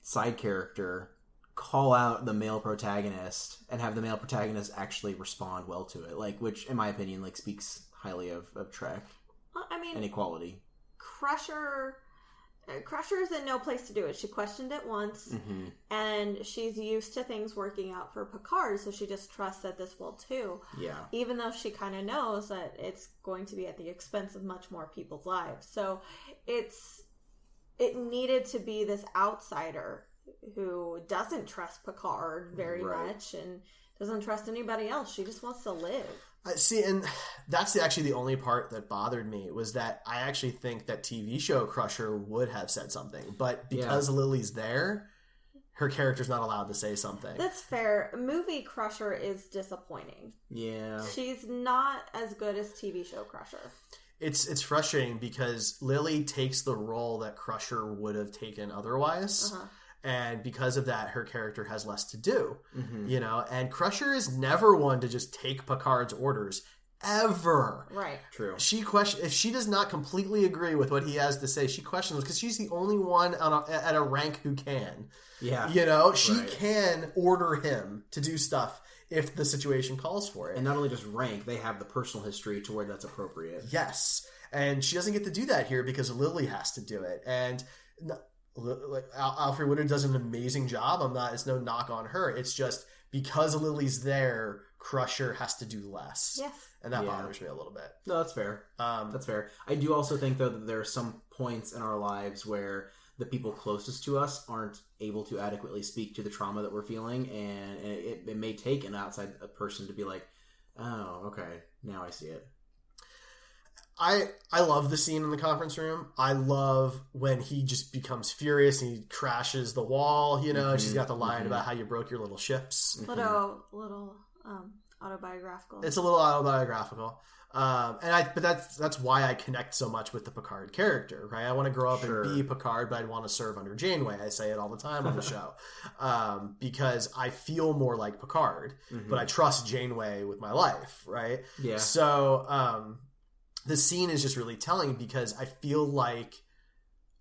side character call out the male protagonist and have the male protagonist actually respond well to it? Like, which, in my opinion, like speaks highly of, of Trek Well, i mean and equality. Crusher Crusher is in no place to do it. She questioned it once, Mm-hmm. and she's used to things working out for Picard, so she just trusts that this will too. Yeah. Even though she kind of knows that it's going to be at the expense of much more people's lives, so it's it needed to be this outsider who doesn't trust Picard very Right. much and doesn't trust anybody else. She just wants to live. I see, and that's the, actually the only part that bothered me was that I actually think that TV show Crusher would have said something, but because Lily's there, her character's not allowed to say something. That's fair. Movie Crusher is disappointing. Yeah. She's not as good as TV show Crusher. It's it's frustrating because Lily takes the role that Crusher would have taken otherwise. Uh-huh. And because of that, her character has less to do, Mm-hmm. you know. And Crusher is never one to just take Picard's orders, ever. Right. True. She question if she does not completely agree with what he has to say. She questions because she's the only one on a, at a rank who can. Yeah. You know, she Right. can order him to do stuff if the situation calls for it. And not only just rank, they have the personal history to where that's appropriate. yes, and she doesn't get to do that here because Lily has to do it. And n- Li- like Al- Alfre Woodard does an amazing job. I'm not. It's no knock on her. It's just because Lily's there, Crusher has to do less. Yes. and that Yeah. bothers me a little bit. No, that's fair. Um, That's fair. I do also think though that there are some points in our lives where the people closest to us aren't able to adequately speak to the trauma that we're feeling, and, and it, it may take an outside person to be like, "Oh, okay, now I see it." I I love the scene in the conference room. I love when he just becomes furious and he crashes the wall. You know, and she's got the line about how you broke your little ships. Little little um autobiographical. It's a little autobiographical. Um, and I, but that's that's why I connect so much with the Picard character, right? I want to grow up Sure. and be Picard, but I want to serve under Janeway. I say it all the time on the show um, because I feel more like Picard, but I trust Janeway with my life, right? Yeah. So um, the scene is just really telling because I feel like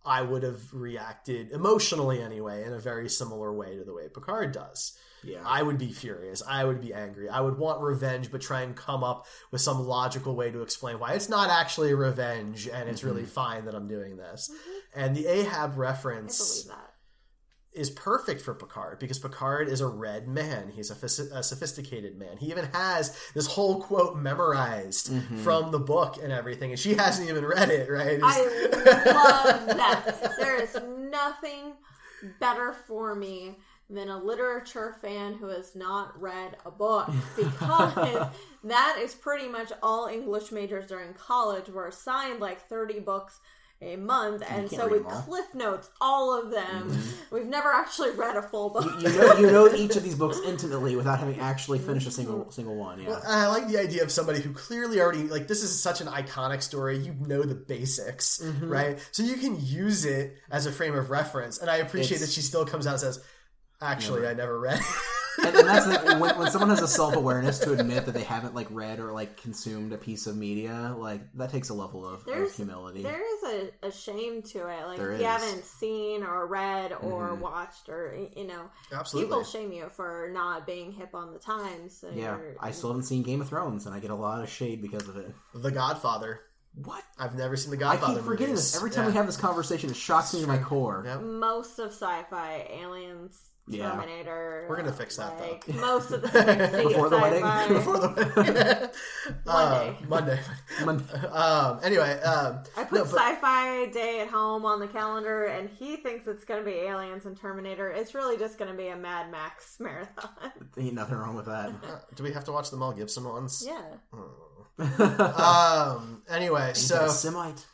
I would have reacted emotionally anyway in a very similar way to the way Picard does. Yeah. I would be furious. I would be angry. I would want revenge, but try and come up with some logical way to explain why it's not actually revenge and it's really mm-hmm. fine that I'm doing this. Mm-hmm. And the Ahab I believe reference that. Is perfect for Picard because Picard is a read man. He's a, a sophisticated man. He even has this whole quote memorized mm-hmm. from the book and everything, and she hasn't even read it, right? I love that. There is nothing better for me than a literature fan who has not read a book because that is pretty much all English majors during college were assigned like 30 books a month and so read we cliff notes all of them we've never actually read a full book you know, you know each of these books intimately without having actually finished a single single one. Yeah. I like the idea of somebody who clearly already like this is such an iconic story. You know the basics, Mm-hmm. right? So you can use it as a frame of reference. And I appreciate It's- that she still comes out and says, "Actually, I never read." it." and, and that's the, when, when someone has a self awareness to admit that they haven't like read or like consumed a piece of media, like that takes a level of, of there's humility. there is a, a shame to it like There if you haven't seen or read or mm-hmm. watched or you know Absolutely. people shame you for not being hip on the times so yeah, you're- I still haven't seen Game of Thrones, and I get a lot of shade because of it. the Godfather. What? I've never seen the I Godfather. keep forgetting movies. this every time we Yeah. have this conversation. It shocks me to my core. Yep. most of sci-fi aliens Yeah. terminator We're gonna fix that, though. most of the fantasy Before the wedding? Before the wedding. Monday. Uh, Monday. Mon- Um, anyway, um, I put no, but- sci-fi day at home on the calendar, and he thinks it's going to be Aliens and Terminator. It's really just going to be a Mad Max marathon. Ain't nothing wrong with that. do we have to watch the Mel Gibson ones? yeah, Um. Anyway, so Semite.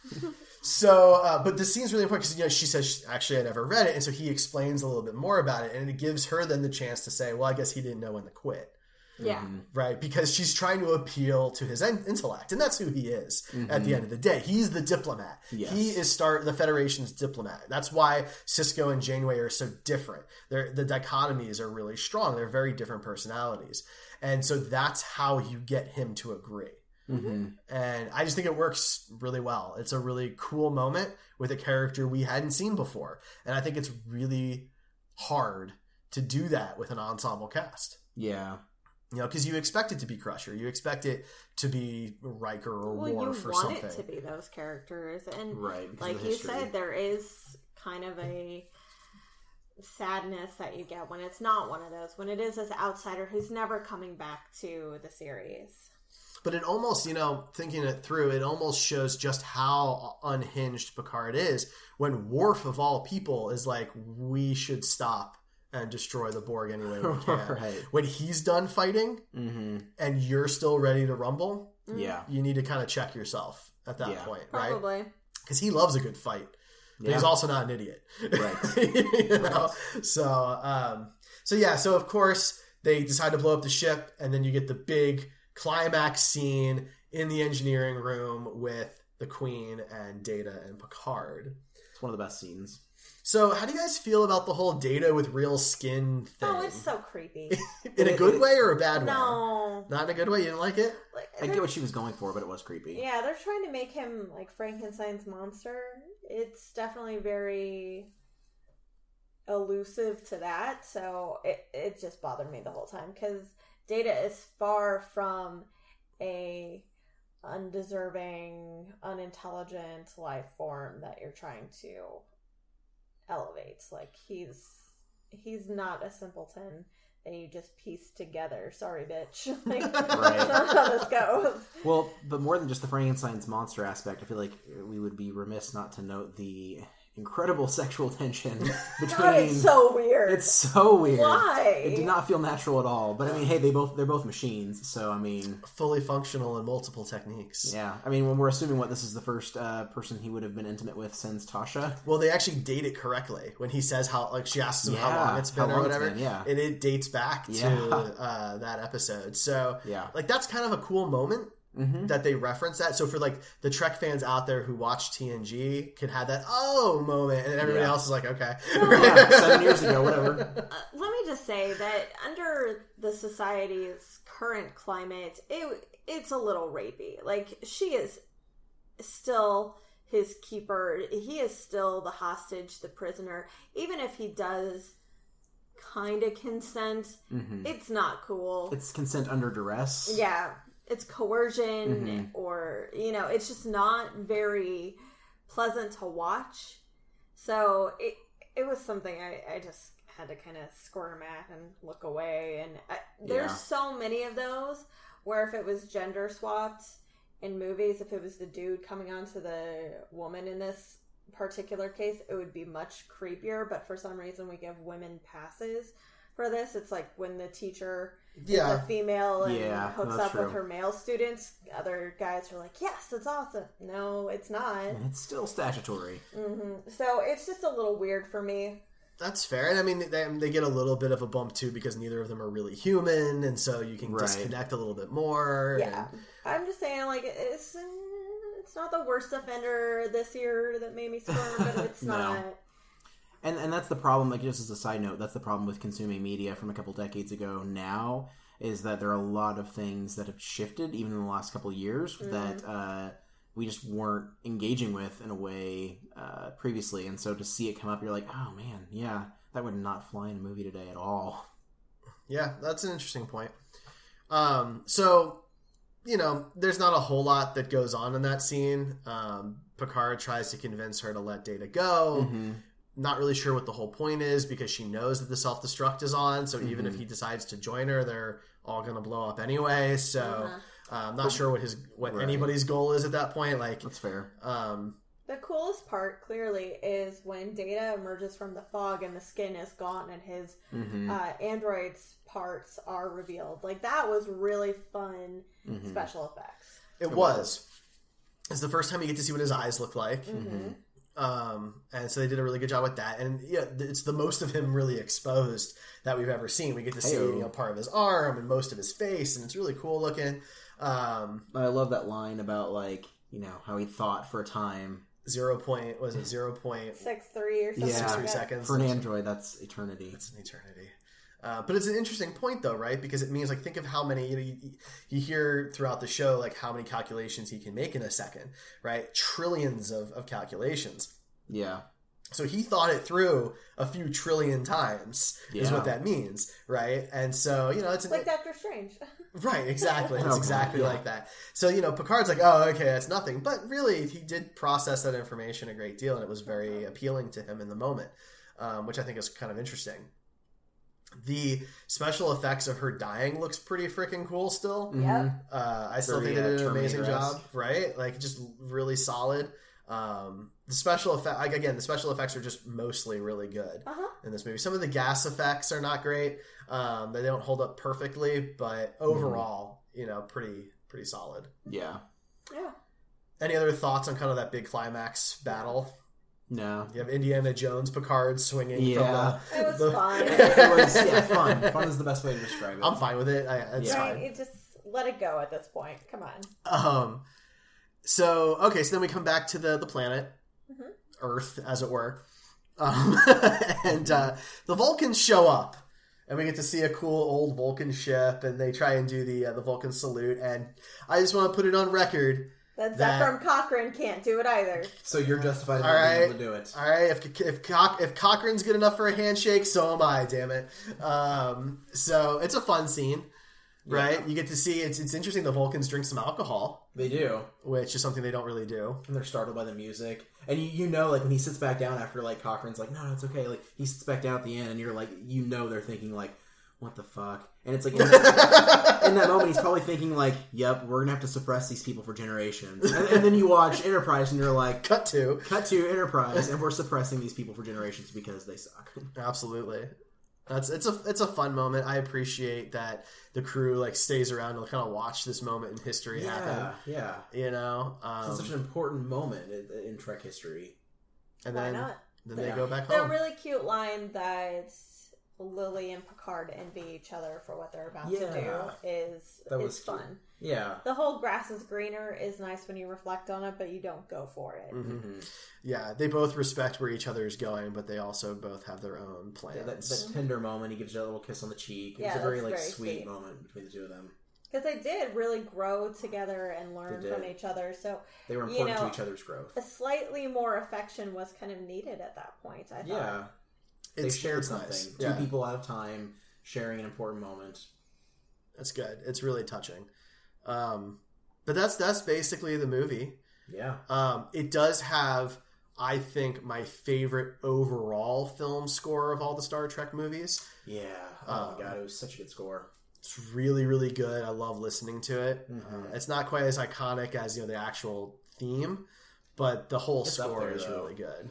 So, uh, but the scene's really important because you know she says actually I never read it, and so he explains a little bit more about it, and it gives her then the chance to say, well, I guess he didn't know when to quit, yeah. right? Because she's trying to appeal to his in- intellect, and that's who he is at the end of the day. He's the diplomat. Yes. He is start the Federation's diplomat. That's why Sisko and Janeway are so different. They're, the dichotomies are really strong. They're very different personalities, and so that's how you get him to agree and I just think it works really well. It's a really cool moment with a character we hadn't seen before, and I think it's really hard to do that with an ensemble cast. Yeah. You know, because you expect it to be Crusher, you expect it to be Riker or Well, you Worf or want it to be those characters, and Right, like you said, there is kind of a sadness that you get when it's not one of those. When it is this outsider who's never coming back to the series. But it almost, you know, thinking it through, it almost shows just how unhinged Picard is when Worf, of all people, is like, we should stop and destroy the Borg any way we can. Right. When he's done fighting Mm-hmm. and you're still ready to rumble, Yeah. you need to kind of check yourself at that Yeah. point, right? Probably. Because he loves a good fight. But he's also not an idiot. Right. you know? So, um, so yeah, so of course they decide to blow up the ship, and then you get the big climax scene in the engineering room with the Queen and Data and Picard. It's one of the best scenes. So, how do you guys feel about the whole Data with real skin thing? Oh, it's so creepy. in a good way or a bad way? no. Not in a good way. You didn't like it? Like, I get what she was going for, but it was creepy. Yeah, they're trying to make him like Frankenstein's monster. It's definitely very elusive to that, so it it just bothered me the whole time because Data is far from a undeserving, unintelligent life form that you're trying to elevate. Like he's he's not a simpleton that you just piece together. Sorry, bitch. Like, that's not how this goes. Well, but more than just the Frankenstein's monster aspect, I feel like we would be remiss not to note the incredible sexual tension between. God, it's so weird. It's so weird. Why? It did not feel natural at all. But I mean, hey, they both they're both machines, so I mean, Fully functional in multiple techniques. yeah. I mean, when we're assuming what this is the first uh, person he would have been intimate with since Tasha. Well, they actually date it correctly when he says how, like, she asks him how long it's been or long it's whatever. been, yeah. and it dates back to Yeah. uh, that episode. So, Yeah. like, that's kind of a cool moment Mm-hmm. that they reference that. So, for like the Trek fans out there who watch TNG, can have that oh moment, and everybody Yeah. else is like, okay, Yeah, seven years ago, whatever. let me just say that under the society's current climate, it it's a little rapey. Like she is still his keeper. He is still the hostage, the prisoner. Even if he does kind of consent, it's not cool. Mm-hmm. It's consent under duress. yeah, it's coercion Mm-hmm. or you know, it's just not very pleasant to watch. So it it was something I, I just had to kind of squirm at and look away. And I, there's Yeah. so many of those where if it was gender swapped in movies, if it was the dude coming on to the woman in this particular case, it would be much creepier. But for some reason, we give women passes for this. It's like when the teacher Yeah. a female and Yeah, hooks that's up with her male students. Other guys are like, "Yes, that's awesome." No, it's not. It's still statutory. Mm-hmm. So it's just a little weird for me. That's fair. And I mean, they, they get a little bit of a bump too because neither of them are really human, and so you can Right. disconnect a little bit more. Yeah, and- I'm just saying, like, it's it's not the worst offender this year that made me squirm, but it's No. not. And and that's the problem. Like just as a side note, that's the problem with consuming media from a couple decades ago. Now is that there are a lot of things that have shifted, even in the last couple of years, that uh, we just weren't engaging with in a way uh, previously. And so to see it come up, you're like, oh man, yeah, that would not fly in a movie today at all. Yeah, that's an interesting point. Um, so, you know, there's not a whole lot that goes on in that scene. Um, Picard tries to convince her to let Data go. Not really sure what the whole point is because she knows that the self destruct is on. So even if mm-hmm. he decides to join her, they're all going to blow up anyway. So uh-huh. uh, I'm not sure what his what Right. anybody's goal is at that point. Like, That's fair. um, The coolest part, clearly, is when Data emerges from the fog and the skin is gone and his mm-hmm. uh, android's parts are revealed. Like that was really fun mm-hmm. special effects. It was. It's the first time you get to see what his eyes look like. Um, and so they did a really good job with that. And yeah, it's the most of him really exposed that we've ever seen. We get to see Heyo. you know part of his arm and most of his face, and it's really cool looking. Um, I love that line about like you know how he thought for a time. zero point was it zero point Six three or something. Yeah. like three that. seconds For an android, that's eternity. It's an eternity. Uh, but it's an interesting point, though, right? Because it means, like, think of how many you know you, you hear throughout the show, like how many calculations he can make in a second, right? Trillions of, of calculations. Yeah. So he thought it through a few trillion times, is what that means, right? And so you know, it's an, Like Doctor Strange. right, exactly. It's Oh, exactly yeah. like that. So you know, Picard's like, oh, okay, that's nothing, but really, he did process that information a great deal, and it was very appealing to him in the moment, um, which I think is kind of interesting. The special effects of her dying looks pretty freaking cool still. Yeah. Uh, I still Very, think they uh, did an amazing job, right? Like just really solid. Um, the special effect, like again, the special effects are just mostly really good Uh huh. in this movie. Some of the gas effects are not great; um, they don't hold up perfectly, but overall, you know, pretty pretty solid. Yeah. Yeah. Any other thoughts on kind of that big climax battle? No. You have Indiana Jones, Picard swinging. Yeah. from It was the, fun. It was yeah, fun. Fun is the best way to describe it. I'm fine with it. I, it's Yeah. Right, fine. it just let it go at this point. Come on. Um, so okay, so then we come back to the the planet, Mm-hmm. Earth, as it were, um, and uh, the Vulcans show up, and we get to see a cool old Vulcan ship, and they try and do the uh, the Vulcan salute, and I just want to put it on record. That That- Zefram Cochrane can't do it either. so you're justified in All not being able to do it. all right. If if Coch, if Cochrane's good enough for a handshake, so am I. Damn it. Um, so it's a fun scene, right? You get to see it's it's interesting. The Vulcans drink some alcohol, They do. which is something they don't really do. And they're startled by the music. And you, you know, like when he sits back down after like Cochrane's like, no, no, it's okay. Like he sits back down at the end, and you're like, you know, they're thinking like, what the fuck? And it's like in that, in that moment, he's probably thinking like, "Yep, we're gonna have to suppress these people for generations." And, and then you watch Enterprise, and you're like, Cut to "Cut to Enterprise, and we're suppressing these people for generations because they suck." absolutely. That's it's a it's a fun moment. I appreciate that the crew like stays around to kind of watch this moment in history Yeah, happen. yeah. You know, um, It's such an important moment in, in Trek history. and Why then not? then they Yeah. go back The home. really cute line that Lily and Picard envy each other for what they're about to do is That is was cute. fun. Yeah, The whole grass is greener is nice when you reflect on it, but you don't go for it. Mm-hmm. Yeah, they both respect where each other is going, but they also both have their own Yeah, plans. that, that tender moment. He gives you a little kiss on the cheek. Yeah, it's a very like very sweet, sweet. moment between the two of them. Because they did really grow together and learn from each other. So They were you important know, to each other's growth. a slightly more affection was kind of needed at that point. I thought. Yeah, they It's- shared it's something. nice. Two Yeah. people at a time sharing an important moment. That's good. It's really touching. Um, but that's that's basically the movie. Yeah, Um, it does have, I think, my favorite overall film score of all the Star Trek movies. yeah. Oh Um, my god, it was such a good score. It's really, really good. I love listening to it. Mhm. Uh, it's not quite as iconic as you know the actual theme, but the whole It's score there, is though. really good.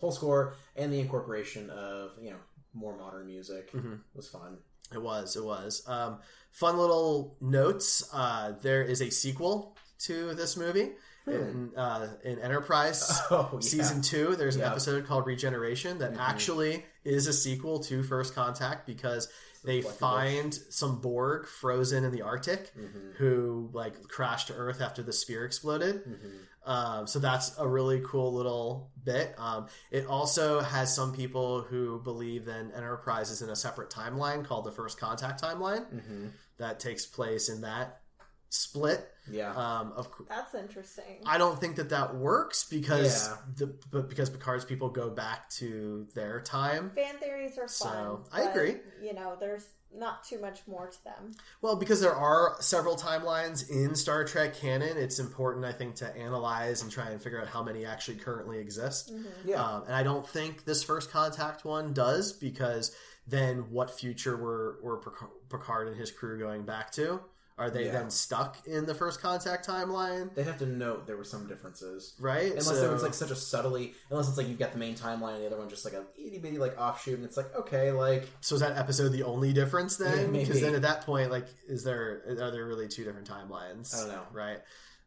Whole score and the incorporation of you know more modern music Mm-hmm. was fun. It was. It was. Um, fun little notes. Uh, there is a sequel to this movie in uh, in Enterprise Hmm. Oh, yeah. season two. There's an Yeah. episode called Regeneration that actually is a sequel to First Contact because they find some Borg frozen in the Arctic who like crashed to Earth after the sphere exploded. Um, so that's a really cool little bit. Um, it also has some people who believe that Enterprise is in a separate timeline called the First Contact timeline that takes place in that split. Yeah, Um, of cou- That's interesting. I don't think that that works because Yeah. the but because Picard's people go back to their time. Fan theories are fun. So, I but, agree. You know, there's not too much more to them. Well, because there are several timelines in Star Trek canon, it's important, I think, to analyze and try and figure out how many actually currently exist. yeah. Um, and I don't think this first contact one does because then what future were were Picard and his crew going back to? Are they Yeah. then stuck in the first contact timeline? They'd have to note there were some differences. Right? Unless So- there was like such a subtly, unless it's like you've got the main timeline and the other one just like a itty bitty like offshoot, and it's like okay, like So is that episode the only difference then? Because then at that point, like, is there are there really two different timelines? I don't know. Right?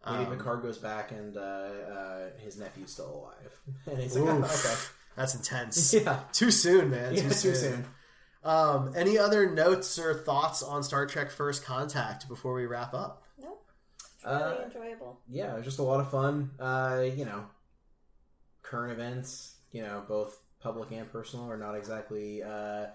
maybe Um, Picard goes back and uh, uh, his nephew's still alive, and he's like, oh, Oof. That's intense. yeah, Too soon, man. yeah, too, soon. Um, any other notes or thoughts on Star Trek First Contact before we wrap up? Nope. Really Uh, enjoyable. yeah, it was just a lot of fun. Uh, you know, current events, you know, both public and personal, are not exactly uh, uh,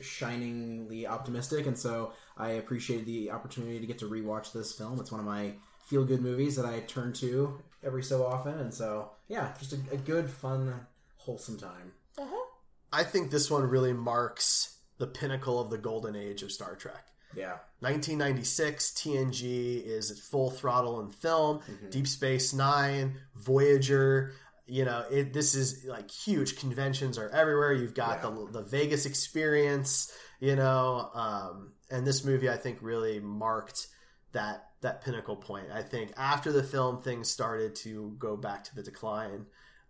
shiningly optimistic, and so I appreciated the opportunity to get to rewatch this film. It's one of my feel good movies that I turn to every so often, and so yeah, just a, a good, fun, wholesome time. Uh-huh. I think this one really marks the pinnacle of the golden age of Star Trek. Yeah, 1996, TNG is at full throttle in film. Mm-hmm. Deep Space Nine, Voyager. You know, it. This is like huge. Conventions are everywhere. You've got Yeah. the the Vegas experience. You know, um, and this movie I think really marked that that pinnacle point. I think after the film, things started to go back to the decline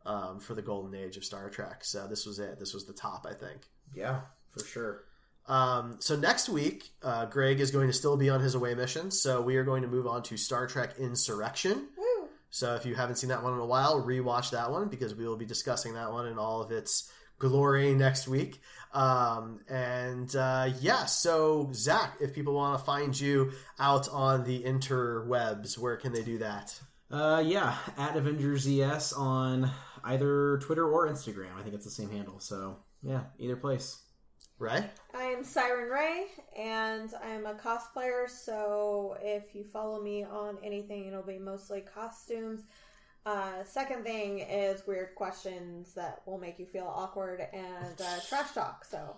um, for the golden age of Star Trek. So this was it. This was the top. I think. yeah, for sure. Um, so next week, uh, Greg is going to still be on his away mission. So we are going to move on to Star Trek Insurrection. Woo. So if you haven't seen that one in a while, rewatch that one because we will be discussing that one in all of its glory next week. Um, and uh, yeah, so Zach, if people want to find you out on the interwebs, where can they do that? Uh, yeah, at Avengers ES on either Twitter or Instagram. I think it's the same handle. So yeah, either place. Right? I am Siren Ray, and I am a cosplayer. So if you follow me on anything, it'll be mostly costumes. Uh, second thing is weird questions that will make you feel awkward and uh, trash talk. So,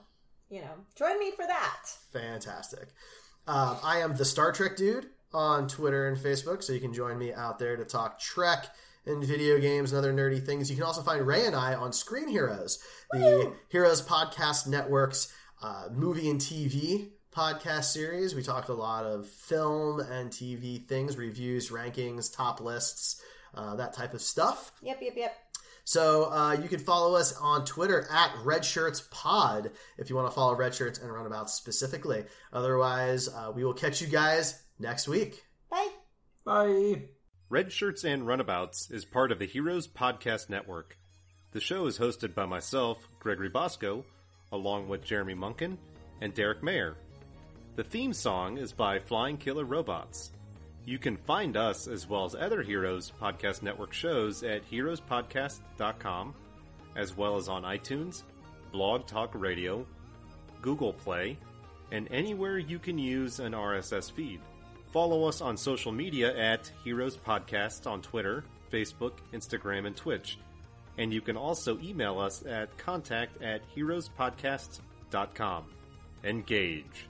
you know, join me for that. Fantastic. Um, I am the Star Trek dude on Twitter and Facebook, so you can join me out there to talk Trek and video games and other nerdy things. You can also find Ray and I on Screen Heroes, the Heroes Podcast Network's uh, movie and TV podcast series. We talked a lot of film and TV things, reviews, rankings, top lists, uh, that type of stuff. Yep, yep, yep. So uh, you can follow us on Twitter at Red Shirts Pod if you want to follow Red Shirts and Runabouts specifically. Otherwise, uh, we will catch you guys next week. Bye. Bye. Red Shirts and Runabouts is part of the Heroes Podcast Network. The show is hosted by myself, Gregory Bosco, along with Jeremy Munkin and Derek Mayer. The theme song is by Flying Killer Robots. You can find us as well as other Heroes Podcast Network shows at heroespodcast.com, as well as on iTunes, Blog Talk Radio, Google Play, and anywhere you can use an RSS feed. Follow us on social media at Heroes Podcast on Twitter, Facebook, Instagram, and Twitch. And you can also email us at contact at heroespodcast.com. Engage.